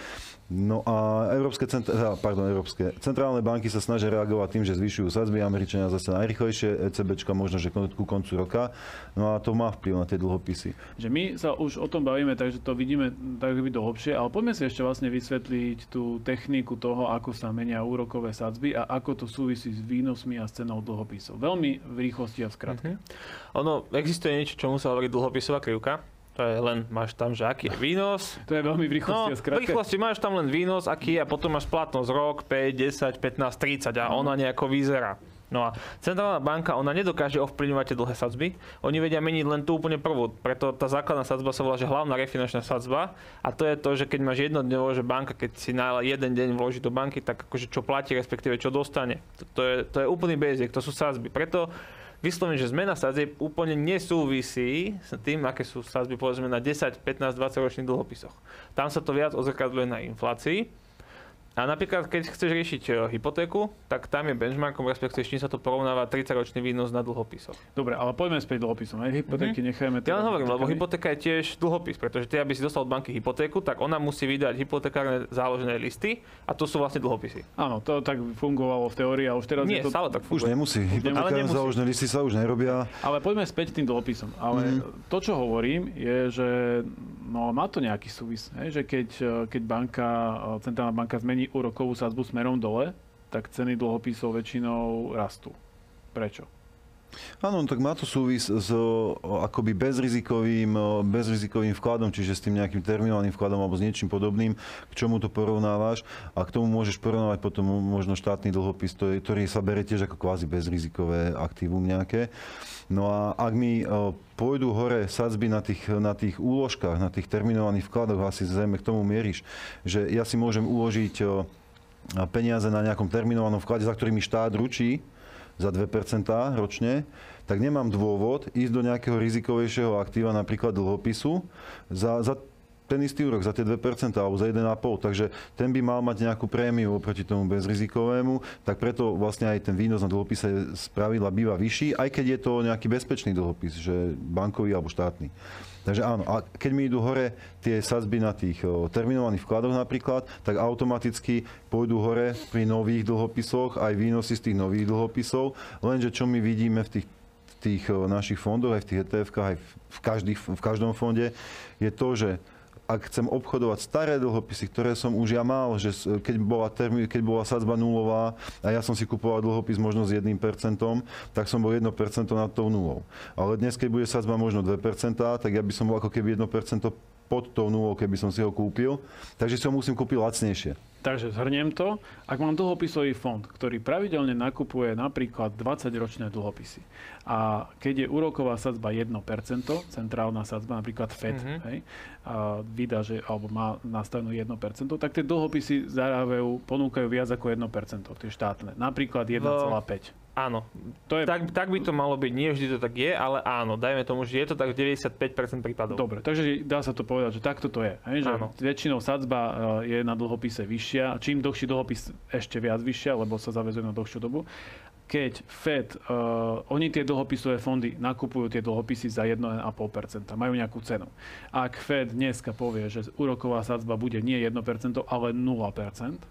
No a Európske, centr- pardon, Európske centrálne banky sa snažia reagovať tým, že zvyšujú sadzby, Američania zase najrychlejšie, ECBčka možno, že ku koncu roka, no a to má vplyv na tie dlhopisy. Že my sa už o tom bavíme, takže to vidíme tak by hlbšie, ale poďme si ešte vlastne vysvetliť tú techniku toho, ako sa menia úrokové sadzby a ako to súvisí s výnosmi a s cenou dlhopisov. Veľmi v rýchlosti a v skratke. Mm-hmm. Ono, existuje niečo, čomu sa hovorí dlhopisová krivka to je len, máš tam, že aký je výnos. To je veľmi v rýchlosti no, v rýchlosti máš tam len výnos, aký a potom máš splatnosť rok, 5, 10, 15, 30 a ona nejako vyzerá. No a centrálna banka, ona nedokáže ovplyvňovať tie dlhé sadzby. Oni vedia meniť len tú úplne prvú. Preto tá základná sadzba sa volá, že hlavná refinančná sadzba. A to je to, že keď máš jednodňovo, že banka, keď si na jeden deň vloží do banky, tak akože čo platí, respektíve čo dostane. To, to, je, to je úplný basic, to sú sadzby. Preto vyslovene, že zmena sadzieb úplne nesúvisí s tým, aké sú sadzby povedzme na 10, 15, 20 ročných dlhopisoch. Tam sa to viac ozrkadľuje na inflácii a napríklad, keď chceš riešiť e, hypotéku, tak tam je benchmarkom, respektíve s čím sa to porovnáva 30-ročný výnos na dlhopisoch. Dobre, ale poďme späť dlhopisom. Aj hypotéky mm-hmm. nechajme Ja len hovorím, lebo hypotéka je tiež dlhopis, pretože ty, aby si dostal od banky hypotéku, tak ona musí vydať hypotekárne záložené listy a to sú vlastne dlhopisy. Áno, to tak fungovalo v teórii a už teraz Nie, je to... stále tak funguje. Už nemusí. Hypotekárne záložené listy sa už nerobia. Ale poďme späť tým dlhopisom. Ale mm-hmm. to, čo hovorím, je, že no, má to nejaký súvis. Hej? Že keď, keď banka, centrálna banka zmení úrokovú sadzbu smerom dole, tak ceny dlhopisov väčšinou rastú. Prečo? Áno, tak má to súvis s akoby bezrizikovým, bezrizikovým vkladom, čiže s tým nejakým terminálnym vkladom alebo s niečím podobným, k čomu to porovnávaš a k tomu môžeš porovnávať potom možno štátny dlhopis, ktorý sa berie tiež ako kvázi bezrizikové aktívum nejaké. No a ak mi pôjdu hore sadzby na tých, na tých úložkách, na tých terminovaných vkladoch, asi zrejme k tomu mieríš, že ja si môžem uložiť peniaze na nejakom terminovanom vklade, za ktorými štát ručí za 2% ročne, tak nemám dôvod ísť do nejakého rizikovejšieho aktíva, napríklad dlhopisu, za, za ten istý úrok za tie 2% alebo za 1,5, takže ten by mal mať nejakú prémiu oproti tomu bezrizikovému, tak preto vlastne aj ten výnos na dlhopise z pravidla býva vyšší, aj keď je to nejaký bezpečný dlhopis, že bankový alebo štátny. Takže áno, a keď mi idú hore tie sadzby na tých o, terminovaných vkladoch napríklad, tak automaticky pôjdu hore pri nových dlhopisoch aj výnosy z tých nových dlhopisov, lenže čo my vidíme v tých tých našich fondoch, aj v tých ETF-kách, aj v, každých, v každom fonde, je to, že ak chcem obchodovať staré dlhopisy, ktoré som už ja mal, že keď bola, termi, keď bola sadzba nulová a ja som si kupoval dlhopis možno s 1%, tak som bol 1% nad tou nulou. Ale dnes, keď bude sadzba možno 2%, tak ja by som bol ako keby 1% pod tou nulou, keby som si ho kúpil. Takže si ho musím kúpiť lacnejšie. Takže zhrniem to. Ak mám dlhopisový fond, ktorý pravidelne nakupuje napríklad 20-ročné dlhopisy a keď je úroková sadzba 1%, centrálna sadzba, napríklad FED, mm-hmm. hej, a vydá, že, alebo má nastavenú 1%, tak tie dlhopisy zarávajú, ponúkajú viac ako 1%, tie štátne. Napríklad 1,5. No. Áno, to je... tak, tak by to malo byť. Nie vždy to tak je, ale áno, dajme tomu, že je to tak v 95% prípadov. Dobre, takže dá sa to povedať, že takto to je. Hej? Že áno. väčšinou sadzba e, je na dlhopise vyššia. Čím dlhší dlhopis, ešte viac vyššia, lebo sa zavezuje na dlhšiu dobu. Keď Fed, uh, oni tie dlhopisové fondy nakupujú tie dlhopisy za 1,5%, majú nejakú cenu. Ak Fed dneska povie, že úroková sadzba bude nie 1%, ale 0%,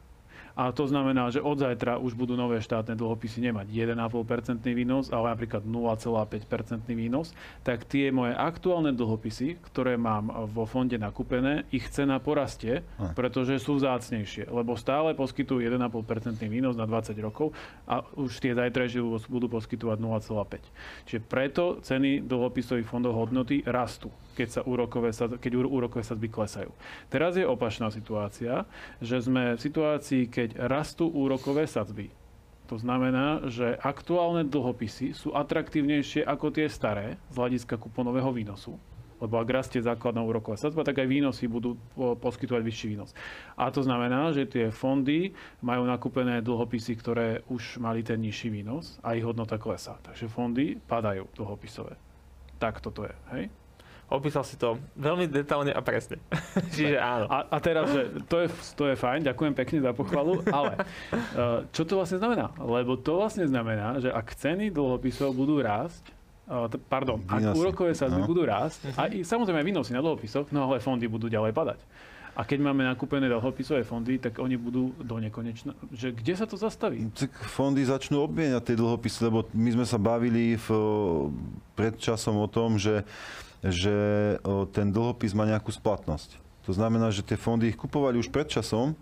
a to znamená, že od zajtra už budú nové štátne dlhopisy nemať 1,5% výnos, ale napríklad 0,5% výnos, tak tie moje aktuálne dlhopisy, ktoré mám vo fonde nakúpené, ich cena porastie, pretože sú vzácnejšie, lebo stále poskytujú 1,5% výnos na 20 rokov a už tie zajtrajšie budú poskytovať 0,5. Čiže preto ceny dlhopisových fondov hodnoty rastú keď, sa úrokové, keď úrokové sadzby klesajú. Teraz je opačná situácia, že sme v situácii, keď rastú úrokové sadzby. To znamená, že aktuálne dlhopisy sú atraktívnejšie ako tie staré z hľadiska kuponového výnosu. Lebo ak rastie základná úroková sadzba, tak aj výnosy budú poskytovať vyšší výnos. A to znamená, že tie fondy majú nakúpené dlhopisy, ktoré už mali ten nižší výnos a ich hodnota klesá. Takže fondy padajú dlhopisové. Tak toto je. Hej? Opísal si to veľmi detálne a presne. Čiže áno. A, a teraz, že to je, to je fajn, ďakujem pekne za pochvalu, ale uh, čo to vlastne znamená? Lebo to vlastne znamená, že ak ceny dlhopisov budú rásť, uh, pardon, výnosy. ak úrokové sadzby no. budú rásť, a i, samozrejme výnosy na dlhopisoch, no ale fondy budú ďalej padať. A keď máme nakúpené dlhopisové fondy, tak oni budú do nekonečna. Že kde sa to zastaví? Tak fondy začnú obmieniať tie dlhopisy, lebo my sme sa bavili v, pred časom o tom, že že ten dlhopis má nejakú splatnosť. To znamená, že tie fondy ich kupovali už pred časom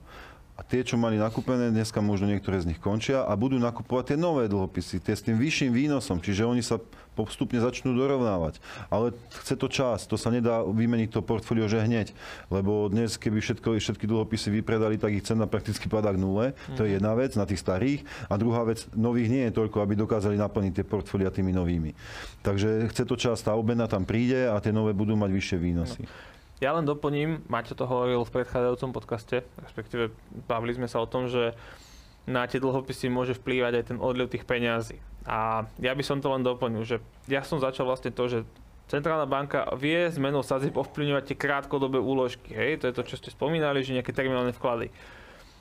a tie, čo mali nakúpené, dneska možno niektoré z nich končia a budú nakupovať tie nové dlhopisy, tie s tým vyšším výnosom, čiže oni sa postupne začnú dorovnávať. Ale chce to čas, to sa nedá vymeniť to portfólio, že hneď, lebo dnes, keby všetko, všetky dlhopisy vypredali, tak ich cena prakticky padá k nule. To je mhm. jedna vec na tých starých. A druhá vec, nových nie je toľko, aby dokázali naplniť tie portfólia tými novými. Takže chce to čas, tá obena tam príde a tie nové budú mať vyššie výnosy. No. Ja len doplním, Maťo to hovoril v predchádzajúcom podcaste, respektíve bavili sme sa o tom, že na tie dlhopisy môže vplývať aj ten odliv tých peňazí. A ja by som to len doplnil, že ja som začal vlastne to, že Centrálna banka vie zmenou sadzieb ovplyvňovať tie krátkodobé úložky. Hej? To je to, čo ste spomínali, že nejaké terminálne vklady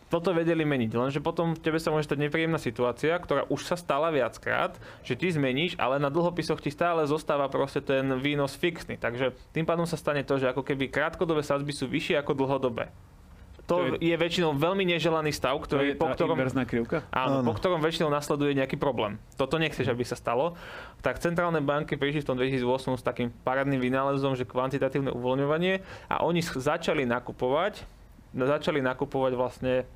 toto vedeli meniť. Lenže potom tebe sa môže stať nepríjemná situácia, ktorá už sa stala viackrát, že ty zmeníš, ale na dlhopisoch ti stále zostáva proste ten výnos fixný. Takže tým pádom sa stane to, že ako keby krátkodobé sadzby sú vyššie ako dlhodobé. To, to je, je väčšinou veľmi neželaný stav, ktorý, to je po ktorom, krivka? Áno, áno, po ktorom väčšinou nasleduje nejaký problém. Toto nechceš, aby sa stalo. Tak centrálne banky prišli v tom 2008 s takým parádnym vynálezom, že kvantitatívne uvoľňovanie a oni začali nakupovať začali nakupovať vlastne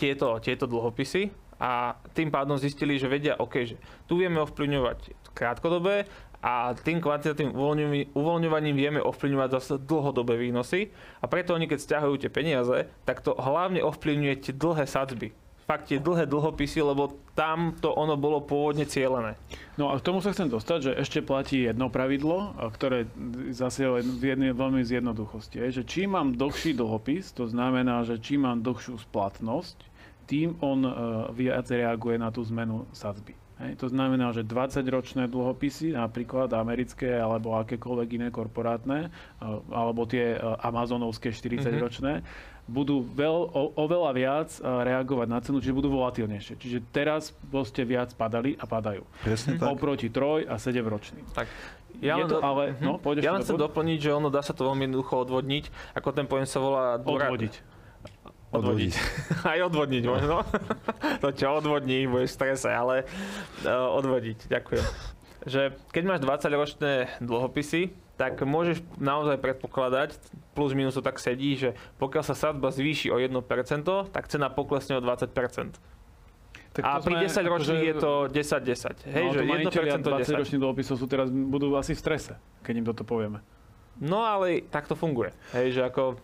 tieto, tieto dlhopisy a tým pádom zistili, že vedia, OK, že tu vieme ovplyvňovať krátkodobé a tým kvantitatívnym uvoľňovaním vieme ovplyvňovať zase dlhodobé výnosy a preto oni, keď stiahujú tie peniaze, tak to hlavne ovplyvňuje tie dlhé sadzby fakt tie dlhé dlhopisy, lebo tam to ono bolo pôvodne cieľené. No a k tomu sa chcem dostať, že ešte platí jedno pravidlo, ktoré zase je jednej veľmi z jednoduchosti. Je, že čím mám dlhší dlhopis, to znamená, že čím mám dlhšiu splatnosť, tým on uh, viac reaguje na tú zmenu sadzby. Hej, to znamená, že 20-ročné dlhopisy, napríklad americké alebo akékoľvek iné korporátne, alebo tie amazonovské 40-ročné, mm-hmm budú veľ, o, oveľa viac reagovať na cenu, čiže budú volatilnejšie. Čiže teraz ste viac padali a padajú. Presne tak. Oproti troj a 7 ročný. Tak. Ja len, to, ale, uh-huh. no, ja len chcem doplniť, že ono dá sa to veľmi jednoducho odvodniť, ako ten pojem sa volá... Dvora... Odvodiť. Odvodiť. Aj odvodniť možno. to čo odvodní, budeš v strese, ale uh, odvodiť. Ďakujem. Že keď máš 20-ročné dlhopisy, tak môžeš naozaj predpokladať, plus minus to tak sedí, že pokiaľ sa sadba zvýši o 1%, tak cena poklesne o 20%. Tak a pri 10 ročných akože, je to 10-10. Hej, no, že 1% 20 roční dlhopisov sú teraz, budú asi v strese, keď im toto povieme. No ale tak to funguje. Hej, že ako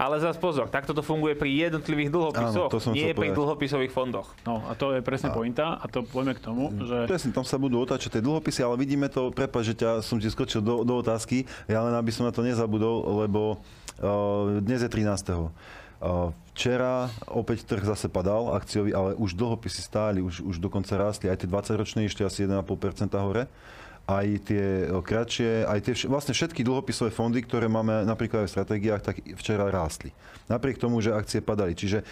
ale zase pozor, takto to funguje pri jednotlivých dlhopisoch, Áno, nie pri dlhopisových fondoch. No a to je presne a... pointa a to poďme k tomu, mm. že... Presne, tam sa budú otáčať tie dlhopisy, ale vidíme to, prepáč, že ťa som ti skočil do, do otázky, ja len aby som na to nezabudol, lebo uh, dnes je 13. Uh, včera opäť trh zase padal akciový, ale už dlhopisy stáli, už, už dokonca rástli, aj tie 20-ročné ešte asi 1,5% hore aj tie kratšie, aj tie vlastne všetky dlhopisové fondy, ktoré máme napríklad aj v stratégiách, tak včera rástli. Napriek tomu, že akcie padali. Čiže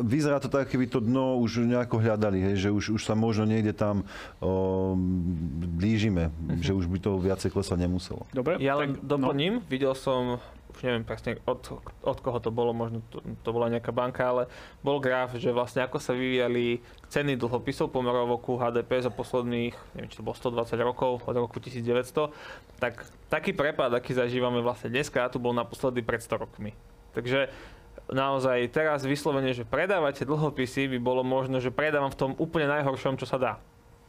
vyzerá to tak, keby to dno už nejako hľadali, hej, že už, už sa možno niekde tam o, blížime, uh-huh. že už by to viacej klesať nemuselo. Dobre. Ja len tak, no. doplním, no. videl som už neviem presne od, od koho to bolo, možno to, to bola nejaká banka, ale bol graf, že vlastne ako sa vyvíjali ceny dlhopisov pomerovo ku HDP za posledných, neviem, či to bolo 120 rokov, od roku 1900, tak taký prepad, aký zažívame vlastne dneska, tu bol naposledy pred 100 rokmi. Takže naozaj teraz vyslovene, že predávate dlhopisy, by bolo možno, že predávam v tom úplne najhoršom, čo sa dá.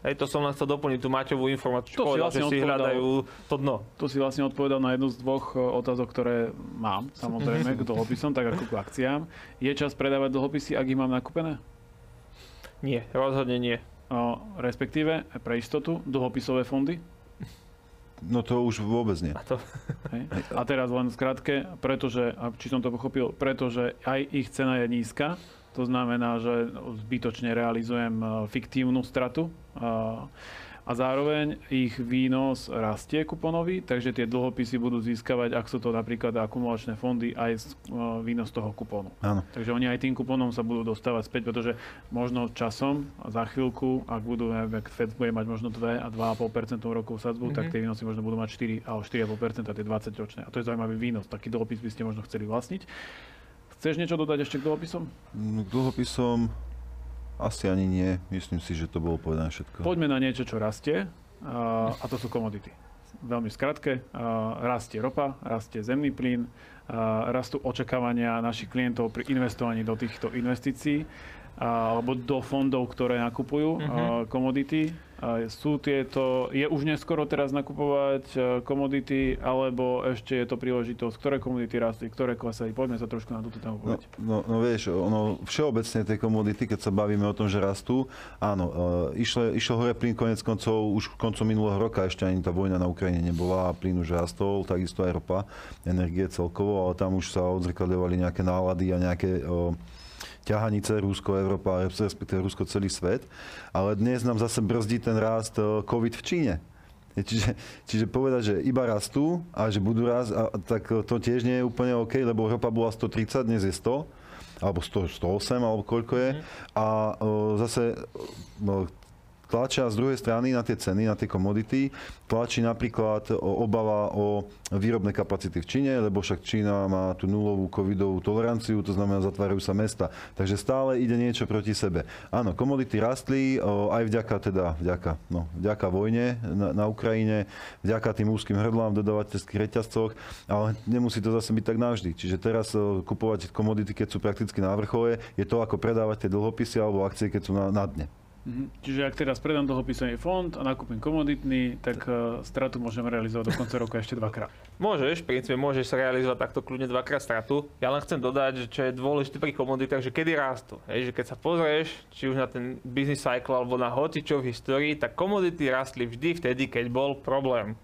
Hej, to som len chcel doplniť tú Maťovú informáciu, čo povedal, vlastne že si hľadajú to dno. To si vlastne odpovedal na jednu z dvoch e, otázok, ktoré mám, samozrejme, k dlhopisom, tak ako k akciám. Je čas predávať dlhopisy, ak ich mám nakúpené? Nie, rozhodne nie. O, respektíve, pre istotu, dlhopisové fondy? No to už vôbec nie. A, to... Hej. a teraz len skrátke, pretože, či som to pochopil, pretože aj ich cena je nízka, to znamená, že zbytočne realizujem e, fiktívnu stratu a zároveň ich výnos rastie kuponový, takže tie dlhopisy budú získavať, ak sú to napríklad akumulačné fondy, aj uh, výnos toho kupónu. Áno. Takže oni aj tým kupónom sa budú dostávať späť, pretože možno časom a za chvíľku, ak budú, ak Fed bude mať možno 2 a 2,5% rokovú sadzbu, mm-hmm. tak tie výnosy možno budú mať 4 a 4,5% a tie 20 ročné. A to je zaujímavý výnos. Taký dlhopis by ste možno chceli vlastniť. Chceš niečo dodať ešte k dlhopisom? K dlhopisom asi ani nie. Myslím si, že to bolo povedané všetko. Poďme na niečo, čo rastie. A to sú komodity. Veľmi skratke. Rastie ropa, rastie zemný plyn, rastú očakávania našich klientov pri investovaní do týchto investícií alebo do fondov, ktoré nakupujú uh-huh. komodity. Sú tieto, je už neskoro teraz nakupovať komodity, alebo ešte je to príležitosť, ktoré komodity rastli, ktoré klesali? Poďme sa trošku na túto tému povedať. No, no, no vieš, ono, všeobecne tie komodity, keď sa bavíme o tom, že rastú, áno, išlo, išlo hore plyn konec koncov, už koncom minulého roka ešte ani tá vojna na Ukrajine nebola a plyn už rastol, takisto aj ropa, energie celkovo, ale tam už sa odzrkadľovali nejaké nálady a nejaké o, ťahanice Rusko, Európa, respektíve Rusko celý svet. Ale dnes nám zase brzdí ten rast e, COVID v Číne. Čiže, čiže povedať, že iba rastú a že budú rast, a, tak to tiež nie je úplne OK, lebo Európa bola 130, dnes je 100 alebo 100, 108, alebo koľko je. Mhm. A o, zase no, tlačia z druhej strany na tie ceny, na tie komodity, tlačí napríklad obava o výrobné kapacity v Číne, lebo však Čína má tú nulovú covidovú toleranciu, to znamená zatvárajú sa mesta. Takže stále ide niečo proti sebe. Áno, komodity rastli aj vďaka teda, vďaka, no, vďaka vojne na, na Ukrajine, vďaka tým úzkým hrdlám v dodavateľských reťazcoch, ale nemusí to zase byť tak navždy. Čiže teraz kupovať komodity, keď sú prakticky na vrchole, je to ako predávať tie dlhopisy alebo akcie, keď sú na, na dne. Mm-hmm. Čiže ak teraz predám dlhopisový fond a nakúpim komoditný, tak uh, stratu môžem realizovať do konca roka ešte dvakrát. Môžeš, v princípe môžeš realizovať takto kľudne dvakrát stratu. Ja len chcem dodať, že čo je dôležité pri komoditách, že kedy rastú. Hej, že keď sa pozrieš, či už na ten business cycle alebo na hocičo v histórii, tak komodity rastli vždy vtedy, keď bol problém.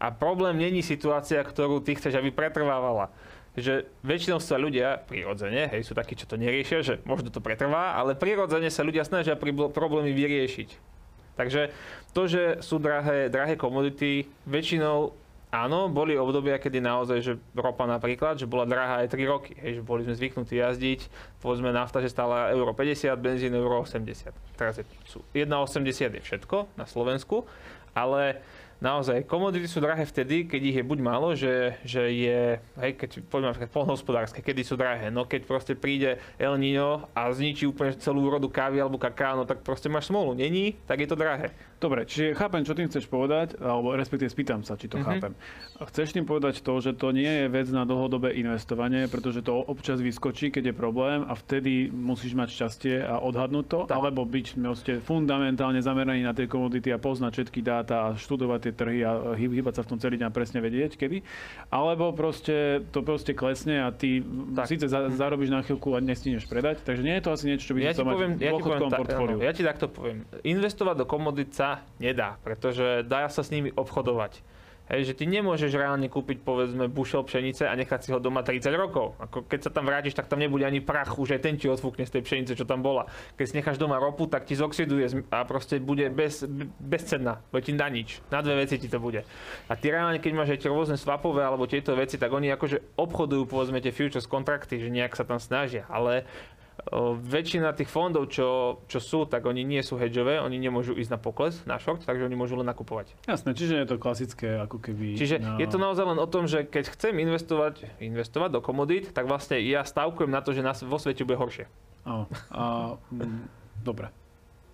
A problém není situácia, ktorú ty chceš, aby pretrvávala že väčšinou sa ľudia, prirodzene, hej, sú takí, čo to neriešia, že možno to pretrvá, ale prirodzene sa ľudia snažia problémy vyriešiť. Takže to, že sú drahé, drahé komodity, väčšinou áno, boli obdobia, kedy naozaj, že ropa napríklad, že bola drahá aj 3 roky, hej, že boli sme zvyknutí jazdiť, povedzme nafta, že stála euro 50, benzín euro 80. Teraz je, sú 1,80 je všetko na Slovensku, ale naozaj, komodity sú drahé vtedy, keď ich je buď málo, že, že je, hej, keď poďme napríklad polnohospodárske, kedy sú drahé, no keď proste príde El Niño a zničí úplne celú úrodu kávy alebo kaká, no tak proste máš smolu. Není, tak je to drahé. Dobre, čiže chápem, čo tým chceš povedať, alebo respektíve spýtam sa, či to mm-hmm. chápem. Chceš tým povedať to, že to nie je vec na dlhodobé investovanie, pretože to občas vyskočí, keď je problém a vtedy musíš mať šťastie a odhadnúť to, tak. alebo byť proste fundamentálne zameraný na tie komodity a poznať všetky dáta a študovať tie trhy a hýbať sa v tom celý deň presne vedieť, kedy. Alebo proste to proste klesne a ty tak. síce za, zarobíš na chvíľku a nestineš predať, takže nie je to asi niečo, čo by ja si to mať v ja portfóliu. Ja ti takto poviem. Investovať do komodit sa nedá, pretože dá sa s nimi obchodovať. Hej, že ty nemôžeš reálne kúpiť povedzme bušel pšenice a nechať si ho doma 30 rokov. Ako keď sa tam vrátiš, tak tam nebude ani prach, už aj ten ti odfúkne z tej pšenice, čo tam bola. Keď si necháš doma ropu, tak ti zoxiduje a proste bude bez, bezcenná, bude ti na nič. Na dve veci ti to bude. A ty reálne, keď máš aj tie rôzne swapové alebo tieto veci, tak oni akože obchodujú povedzme tie futures kontrakty, že nejak sa tam snažia. Ale väčšina tých fondov, čo, čo sú, tak oni nie sú hedžové, oni nemôžu ísť na pokles, na short, takže oni môžu len nakupovať. Jasné, čiže je to klasické ako keby... Čiže no, je to naozaj len o tom, že keď chcem investovať, investovať do komodít, tak vlastne ja stavkujem na to, že nás vo svete bude horšie. Áno, a, mm, dobre.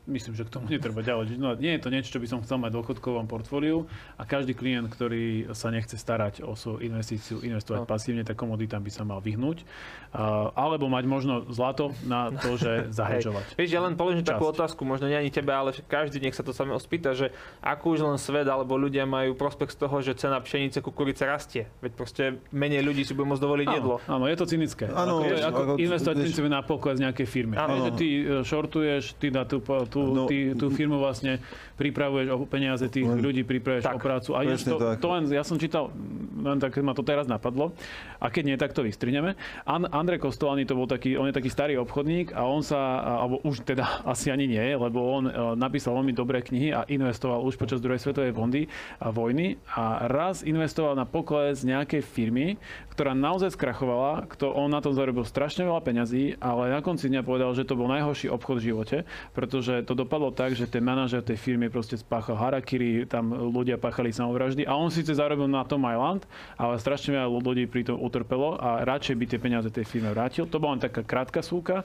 Myslím, že k tomu netreba ďalej. No, nie je to niečo, čo by som chcel mať v dôchodkovom portfóliu a každý klient, ktorý sa nechce starať o svoju investíciu, investovať No. pasívne, tak komoditám by sa mal vyhnúť. A, alebo mať možno zlato na to, že zahedžovať. Vieš, ja len položím takú otázku, možno nie ani tebe, ale každý nech sa to samého spýta, že ako už len svet alebo ľudia majú prospekt z toho, že cena pšenice, kukurice rastie. Veď proste menej ľudí si bude môcť dovoliť jedlo. Áno, áno, je to cynické. Áno, ako, je ako ako- investovať na pokles nejakej firmy. Áno. Áno. Že ty e, shortuješ, ty na tú, po- tú, No, ty, tú firmu vlastne pripravuješ o peniaze tých Len- ľudí, pripravuješ Tak, o prácu. A presne to, tak. to len, ja som čítal, len tak ma to teraz napadlo. A keď nie, tak to vystrihneme. An, Andrej Kostolani to bol taký, on je taký starý obchodník a on sa, alebo už teda asi ani nie, lebo on e, napísal veľmi dobré knihy a investoval už počas druhej svetovej vojny a vojny a raz investoval na pokles nejakej firmy, ktorá naozaj skrachovala, kto, on na tom zarobil strašne veľa peňazí, ale na konci dňa povedal, že to bol najhorší obchod v živote, pretože to dopadlo tak, že ten manažer tej firmy proste spáchal harakiri, tam ľudia páchali samovraždy a on síce zarobil na tom aj land, ale strašne veľa ľudí pri tom utrpelo a radšej by tie peniaze tej firme vrátil. To bola len taká krátka súka.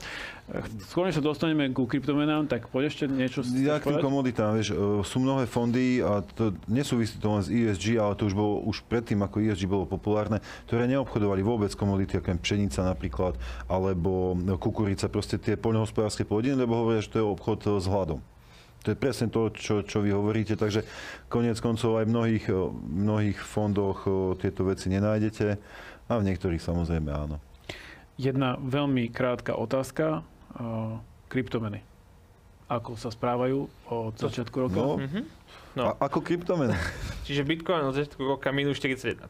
Skôr sa dostaneme ku kryptomenám, tak poď ešte niečo Ja k tým komoditám, vieš, e, sú mnohé fondy a to nesúvisí to len s ESG, ale to už bolo už predtým, ako ESG bolo populárne, ktoré neobchodovali vôbec komodity, ako pšenica napríklad, alebo kukurica, proste tie poľnohospodárske plodiny, lebo hovoria, že to je obchod s hladom. To je presne to, čo, čo vy hovoríte, takže konec koncov aj v mnohých, e, mnohých fondoch e, tieto veci nenájdete a v niektorých samozrejme áno. Jedna veľmi krátka otázka. Uh, kryptomeny. Ako sa správajú od začiatku roka? No, Mhm. No. a, ako kryptomen. Čiže Bitcoin od začiatku roka minus 41%.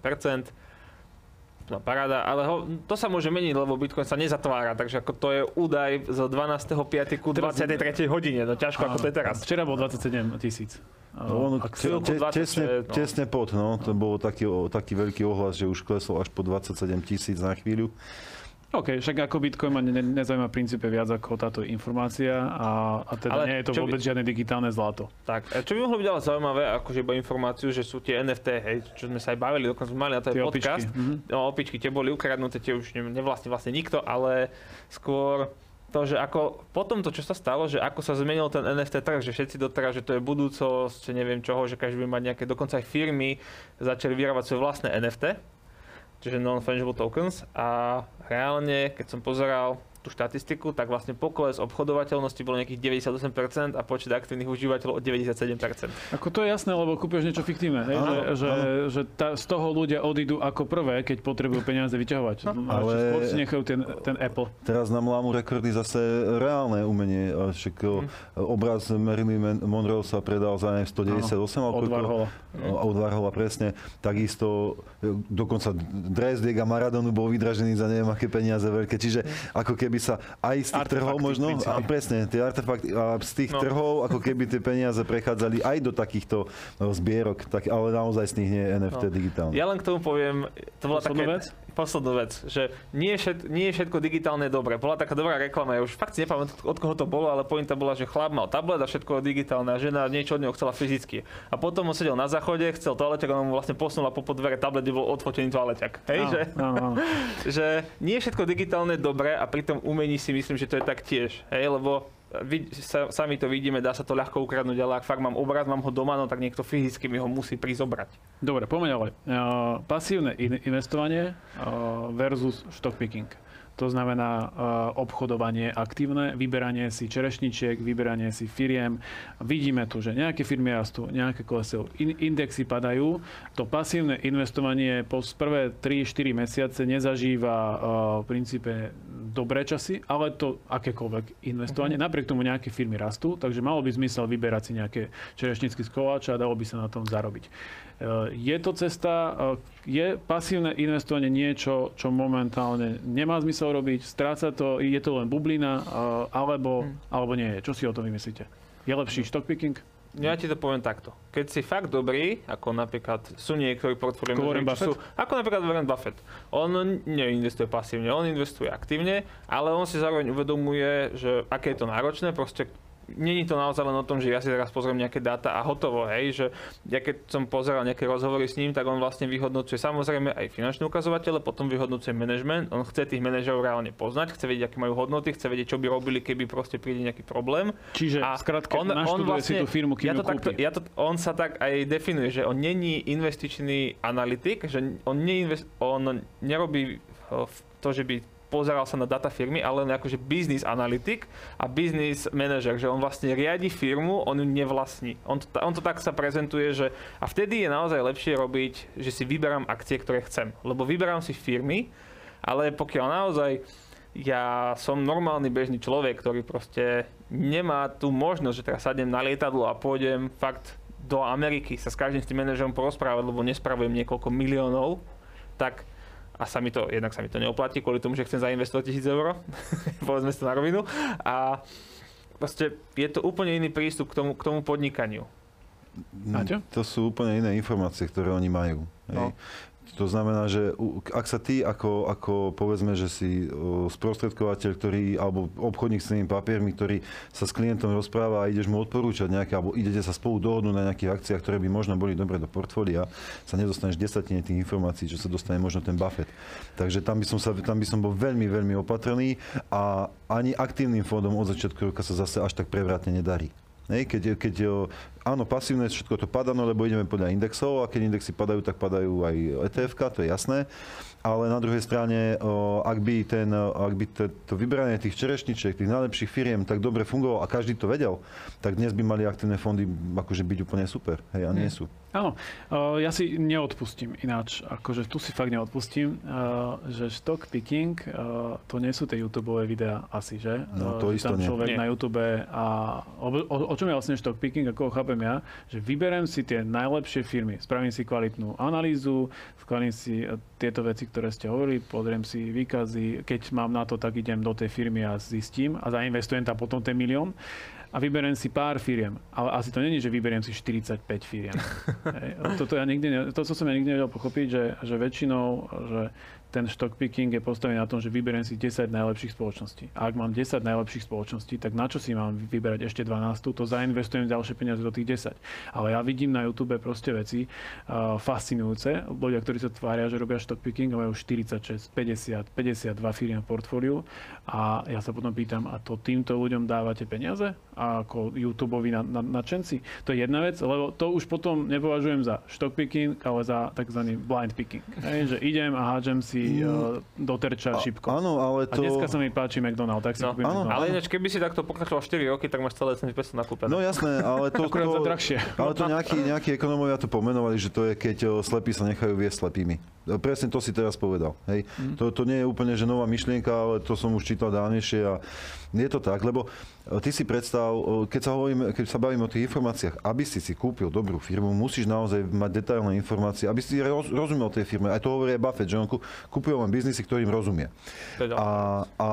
No paráda, ale ho, to sa môže meniť, lebo Bitcoin sa nezatvára, takže ako to je údaj z 12.5. ku Teraz- 23. hodine, no ťažko ako to je teraz. Včera bol 27 tisíc. No, te, chvíľku te, 26, tesne, no. tesne pod, no. To bol taký, taký veľký ohlas, že už klesol až po 27 tisíc na chvíľu. OK, však ako Bitcoin ma ne, ne- nezaujíma v princípe viac ako táto informácia a, a teda Ale nie je to čo by- vôbec žiadne digitálne zlato. Tak, a čo by mohlo byť ale zaujímavé, akože iba informáciu, že sú tie NFT, hej, čo sme sa aj bavili, dokonca sme mali na to aj podcast. opičky, mhm. No, opičky, tie boli ukradnuté, tie už ne- nevlastní vlastne nikto, ale skôr to, že ako po tomto, čo sa stalo, že ako sa zmenil ten NFT trh, že všetci doteraz, že to je budúcosť, neviem čoho, že každý bude mať nejaké, dokonca aj firmy začali vyrábať svoje vlastné NFT, čiže non-fungible tokens a reálne, keď som pozeral tú štatistiku, tak vlastne pokles obchodovateľnosti bol nejakých 98% a počet aktívnych užívateľov o 97%. Ako to je jasné, lebo kúpiš niečo fiktívne, hej? Áno, že, že, áno. že tá, z toho ľudia odídu ako prvé, keď potrebujú peniaze vyťahovať. No, ale... Nechajú ten, ten Apple. Teraz nám lámu rekordy zase reálne umenie. A Však Hm. obraz Marilyn Monroe sa predal za neviem, 198 alebo Od Warhola, presne. Takisto e, dokonca Dresdiek a Maradonu bol vydražený za neviem aké peniaze veľké. Čiže ako keby sa aj z tých trhov Artefakty v možno, a presne, tie artefakty, a z tých No. trhov ako keby tie peniaze prechádzali aj do takýchto no, zbierok, tak, ale naozaj z nich nie je NFT No. digitálne. Ja len k tomu poviem, to bola Poslednú také... vec? Poslednú vec, že nie, všet, nie je všetko digitálne dobré. Bola taká dobrá reklama, ja už fakt si nepamätám, od koho to bolo, ale pointa bola, že chlap mal tablet a všetko digitálne a žena niečo od neho chcela fyzicky. A potom on sedel na záchode, chcel toaleťak on mu vlastne posunula po dvere tablet, kde bol odfotený toaleťak. Hej, Áno, že, áno, áno. že nie je všetko digitálne dobré a pri tom umení si myslím, že to je tak tiež. Hej, lebo vid, sa, sami to vidíme, dá sa to ľahko ukradnúť, ale ak fakt mám obraz, mám ho doma, no tak niekto fyzicky mi ho musí prísť zobrať. Dobre, poďme ďalej. Uh, pasívne in- investovanie uh, versus stock picking. To znamená uh, obchodovanie aktívne, vyberanie si čerešničiek, vyberanie si firiem. Vidíme tu, že nejaké firmy rastú, nejaké klesajú, in- indexy padajú. To pasívne investovanie po prvé 3-4 mesiace nezažíva uh, v princípe dobré časy, ale to akékoľvek investovanie. Napriek tomu nejaké firmy rastú, takže malo by zmysel vyberať si nejaké čerešničky z koláča a dalo by sa na tom zarobiť. Uh, Je to cesta, je pasívne investovanie niečo, čo momentálne nemá zmysel robiť, stráca to, je to len bublina, alebo, alebo nie je. Čo si o tom vymyslíte? Je lepší stock picking? ja ti to poviem takto. Keď si fakt dobrý, ako napríklad sú niektorí portfólio sú, ako napríklad Warren Buffett. On neinvestuje pasívne, on investuje aktívne, ale on si zároveň uvedomuje, že aké je to náročné, proste není to naozaj len o tom, že ja si teraz pozriem nejaké dáta a hotovo, hej, že ja keď som pozeral nejaké rozhovory s ním, tak on vlastne vyhodnocuje samozrejme aj finančné ukazovatele, potom vyhodnocuje management, on chce tých manažerov reálne poznať, chce vedieť, aké majú hodnoty, chce vedieť, čo by robili, keby proste príde nejaký problém. Čiže a skrátka, on, on vlastne, si tú firmu, kým ja to takto, ja to, on sa tak aj definuje, že on není investičný analytik, že on, neinvest, on nerobí to, že by pozeral sa na data firmy, ale len akože business analytik a business manager, že on vlastne riadi firmu, on ju nevlastní. On to, on to tak sa prezentuje, že a vtedy je naozaj lepšie robiť, že si vyberám akcie, ktoré chcem. Lebo vyberám si firmy, ale pokiaľ naozaj ja som normálny bežný človek, ktorý proste nemá tú možnosť, že teraz sadnem na lietadlo a pôjdem fakt do Ameriky sa s každým s tým manažerom porozprávať, lebo nespravujem niekoľko miliónov, tak a sa mi to, jednak sa mi to neoplatí kvôli tomu, že chcem zainvestovať tisíc eur, povedzme si to na rovinu. A proste je to úplne iný prístup k tomu, k tomu podnikaniu. Máte? To sú úplne iné informácie, ktoré oni majú. No. To znamená, že ak sa ty ako, ako povedzme, že si sprostredkovateľ, ktorý, alebo obchodník s tými papiermi, ktorý sa s klientom rozpráva a ideš mu odporúčať nejaké, alebo idete sa spolu dohodnúť na nejakých akciách, ktoré by možno boli dobre do portfólia, sa nedostaneš desatine tých informácií, čo sa dostane možno ten Buffett. Takže tam by som, sa, tam by som bol veľmi, veľmi opatrný a ani aktívnym fondom od začiatku roka sa zase až tak prevratne nedarí. Hej, keď, keď áno, pasívne všetko to padá, no lebo ideme podľa indexov a keď indexy padajú, tak padajú aj etf to je jasné ale na druhej strane, ak by, ten, ak by to, to vyberanie tých čerešničiek, tých najlepších firiem tak dobre fungovalo a každý to vedel, tak dnes by mali aktívne fondy akože byť úplne super. Hej, a nie sú. Áno, ja si neodpustím ináč, akože tu si fakt neodpustím, že stock picking, to nie sú tie YouTube videá asi, že? No, to isto Tam nie. človek nie. na YouTube a o, o, o čom je vlastne stock picking, ako ho chápem ja, že vyberem si tie najlepšie firmy, spravím si kvalitnú analýzu, spravím si tieto veci, ktoré ste hovorili, pozriem si výkazy, keď mám na to, tak idem do tej firmy a zistím a zainvestujem tam potom ten milión a vyberiem si pár firiem. Ale asi to není, že vyberiem si 45 firiem. Toto, ja nikdy, to, som ja nikdy nevedel pochopiť, že, že väčšinou, že ten stock picking je postavený na tom, že vyberiem si 10 najlepších spoločností. A ak mám 10 najlepších spoločností, tak na čo si mám vyberať ešte 12? To zainvestujem ďalšie peniaze do tých 10. Ale ja vidím na YouTube proste veci uh, fascinujúce. Ľudia, ktorí sa tvária, že robia stock picking, majú 46, 50, 52 firiem v portfóliu. A ja sa potom pýtam, a to týmto ľuďom dávate peniaze? A ako YouTube na, na, nadšenci? To je jedna vec, lebo to už potom nepovažujem za stock picking, ale za tzv. blind picking. Hej, že idem a hádžem si si uh, doterča šipko. Áno, ale to... A dneska sa mi páči McDonald, tak si no, áno, Ale ináč, keby si takto pokračoval 4 roky, tak máš celé 75 nakúpené. No jasné, ale to... Akurát to, drahšie. Ale to nejakí, nejakí ekonomovia to pomenovali, že to je, keď slepí sa nechajú viesť slepými. Presne to si teraz povedal. Hej. Mm. To, to nie je úplne že nová myšlienka, ale to som už čítal dávnejšie a je to tak, lebo ty si predstav, keď sa, hovorím, keď sa bavím o tých informáciách, aby si si kúpil dobrú firmu, musíš naozaj mať detailné informácie, aby si roz, rozumel tej firme. Aj to hovorí aj Buffett, že on kúpuje len biznisy, ktorým rozumie. Teda. A, a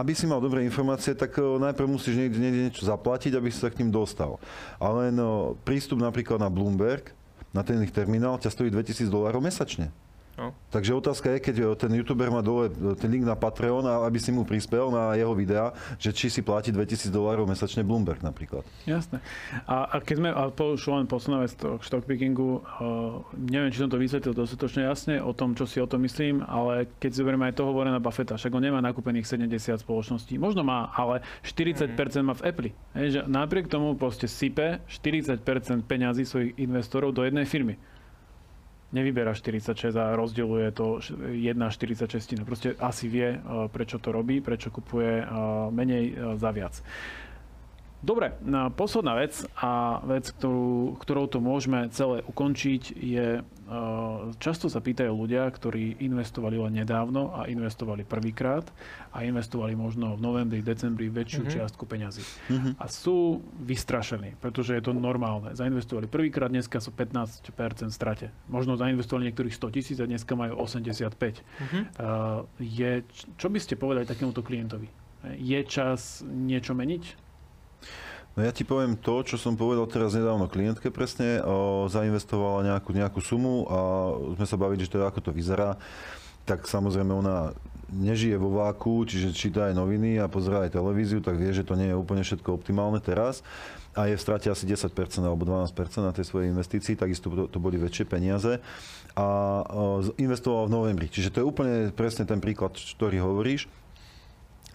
aby si mal dobré informácie, tak najprv musíš niekde, niekde niečo zaplatiť, aby si sa k ním dostal. Ale no, prístup napríklad na Bloomberg, na ten ich terminál, ťa stojí 2000 dolárov mesačne. No. Takže otázka je, keď ten youtuber má dole ten link na Patreon, aby si mu prispel na jeho videa, že či si platí 2000 dolárov mesačne Bloomberg napríklad. Jasné. A, a keď sme, a po, len posledná vec k stockpickingu, uh, neviem, či som to vysvetlil dostatočne jasne o tom, čo si o tom myslím, ale keď si zoberieme aj toho na Buffetta, však on nemá nakúpených 70 spoločností. Možno má, ale 40% mm. má v Apple. Hej, že napriek tomu proste sype 40% peňazí svojich investorov do jednej firmy nevyberá 46 a rozdeľuje to 1,46. Proste asi vie, eh, prečo to robí, prečo kupuje eh, menej eh, za viac. Dobre, posledná vec a vec, ktorú, ktorou to môžeme celé ukončiť je, často sa pýtajú ľudia, ktorí investovali len nedávno a investovali prvýkrát a investovali možno v novembri, decembri väčšiu mm-hmm. čiastku peňazí. Mm-hmm. A sú vystrašení, pretože je to normálne. Zainvestovali prvýkrát, dneska sú 15% strate. Možno zainvestovali niektorých 100 tisíc a dneska majú 85. Mm-hmm. Je, čo by ste povedali takémuto klientovi? Je čas niečo meniť? No ja ti poviem to, čo som povedal teraz nedávno klientke presne, o, zainvestovala nejakú, nejakú sumu a sme sa bavili, že to, ako to vyzerá. Tak samozrejme ona nežije vo váku, čiže číta aj noviny a pozerá aj televíziu, tak vie, že to nie je úplne všetko optimálne teraz a je v strate asi 10% alebo 12% na tej svojej investícii, takisto to, to boli väčšie peniaze a investoval v novembri. Čiže to je úplne presne ten príklad, ktorý hovoríš.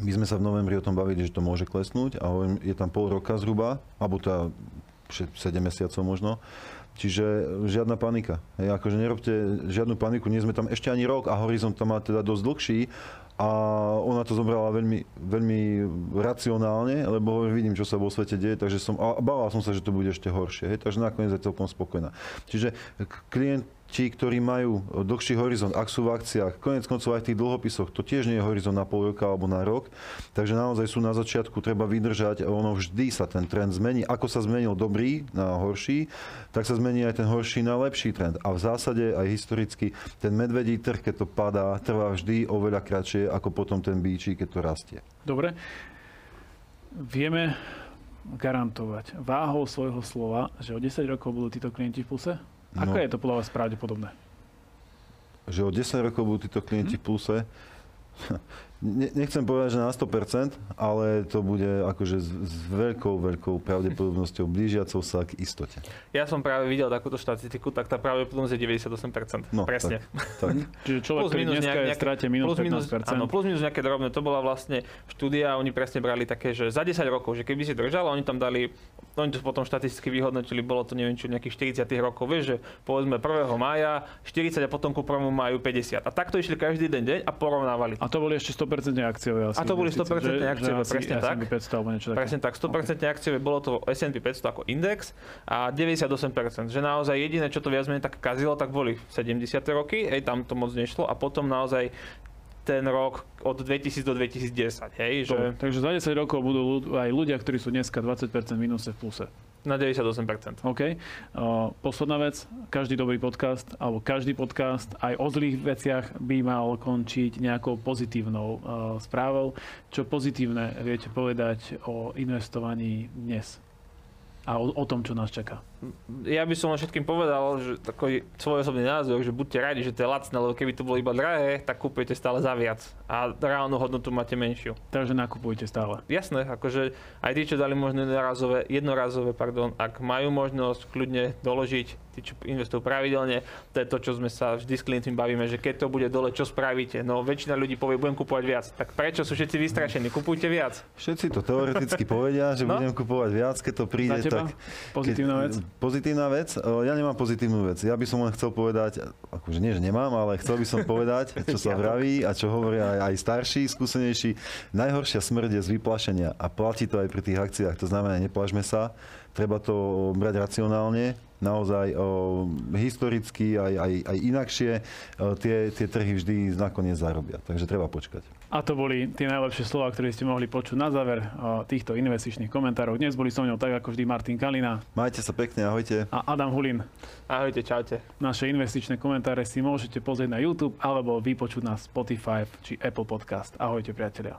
My sme sa v novembri o tom bavili, že to môže klesnúť a je tam pol roka zhruba, alebo teda 7 mesiacov možno. Čiže žiadna panika. Hej, akože nerobte žiadnu paniku, nie sme tam ešte ani rok a horizont tam má teda dosť dlhší a ona to zobrala veľmi, veľmi racionálne, lebo vidím, čo sa vo svete deje, takže som, a bával som sa, že to bude ešte horšie, hej, takže nakoniec je celkom spokojná. Čiže klient ti, ktorí majú dlhší horizont, ak sú v akciách, konec koncov aj v tých dlhopisoch, to tiež nie je horizont na pol roka alebo na rok, takže naozaj sú na začiatku, treba vydržať, ono vždy sa ten trend zmení. Ako sa zmenil dobrý na horší, tak sa zmení aj ten horší na lepší trend. A v zásade aj historicky ten medvedí trh, keď to padá, trvá vždy oveľa kratšie ako potom ten bíči, keď to rastie. Dobre. Vieme garantovať váhou svojho slova, že o 10 rokov budú títo klienti v pluse? Ako No. je to podľa vás pravdepodobné? Že o 10 rokov budú títo klienti v pluse, nechcem povedať, že na 100%, ale to bude akože s, s veľkou, veľkou pravdepodobnosťou blížiacou sa k istote. Ja som práve videl takúto štatistiku, tak tá pravdepodobnosť je 98%. No, Presne. Tak, Čiže človek, ktorý dneska je v strate minus plus minus, 15%. áno, plus minus nejaké drobné. To bola vlastne štúdia, oni presne brali také, že za 10 rokov, že keby si držal, oni tam dali, oni to potom štatisticky vyhodnotili, bolo to neviem čo, nejakých 40 rokov, vieš, že povedzme 1. mája 40 a potom ku 1. máju 50. A takto išli každý den deň a porovnávali. A to boli ešte 100% akciové asi. A to boli investície, 100% že- akciové, že presne tak. S&P 500 alebo niečo také. Presne tak, 100% akciové bolo to S&P 500 ako index a 98%, že naozaj jediné, čo to viac menej tak kazilo, tak boli 70. roky, hej, tam to moc nešlo a potom naozaj ten rok od 2000 do 2010, hej, že Takže za 10 rokov budú aj ľudia, ktorí sú dneska 20% minuse v pluse. Na 98%. OK. Uh, posledná vec. Každý dobrý podcast, alebo každý podcast aj o zlých veciach by mal končiť nejakou pozitívnou uh, správou. Čo pozitívne viete povedať o investovaní dnes? A o, o tom, čo nás čaká. Ja by som len všetkým povedal, že takový svoj osobný názor, že buďte radi, že to je lacné, lebo keby to bolo iba drahé, tak kúpujete stále za viac a reálnu hodnotu máte menšiu. Takže nakupujte stále. Jasné, akože aj tí, čo dali možno jednorazové, jednorazové pardon, ak majú možnosť kľudne doložiť, tí, čo investujú pravidelne, to je to, čo sme sa vždy s klientmi bavíme, že keď to bude dole, čo spravíte? No väčšina ľudí povie, budem kupovať viac. Tak prečo sú všetci vystrašení? Kupujte viac. všetci to teoreticky povedia, že No. budem kupovať viac, keď to príde, Za teba? tak... Pozitívna keď, vec? Pozitívna vec? Ja nemám pozitívnu vec. Ja by som len chcel povedať, akože nie, že nemám, ale chcel by som povedať, čo sa vraví a čo hovoria aj, starší, skúsenejší. Najhoršia smrť je z vyplašenia a platí to aj pri tých akciách. To znamená, neplažme sa, treba to brať racionálne, naozaj o, historicky aj, aj, aj inakšie o, tie, tie trhy vždy nakoniec zarobia. Takže treba počkať. A to boli tie najlepšie slova, ktoré ste mohli počuť na záver uh, týchto investičných komentárov. Dnes boli so mnou tak ako vždy Martin Kalina Majte sa pekne, ahojte. a Adam Hulin. Ahojte, čaute. Naše investičné komentáre si môžete pozrieť na YouTube alebo vypočuť na Spotify či Apple Podcast. Ahojte priatelia.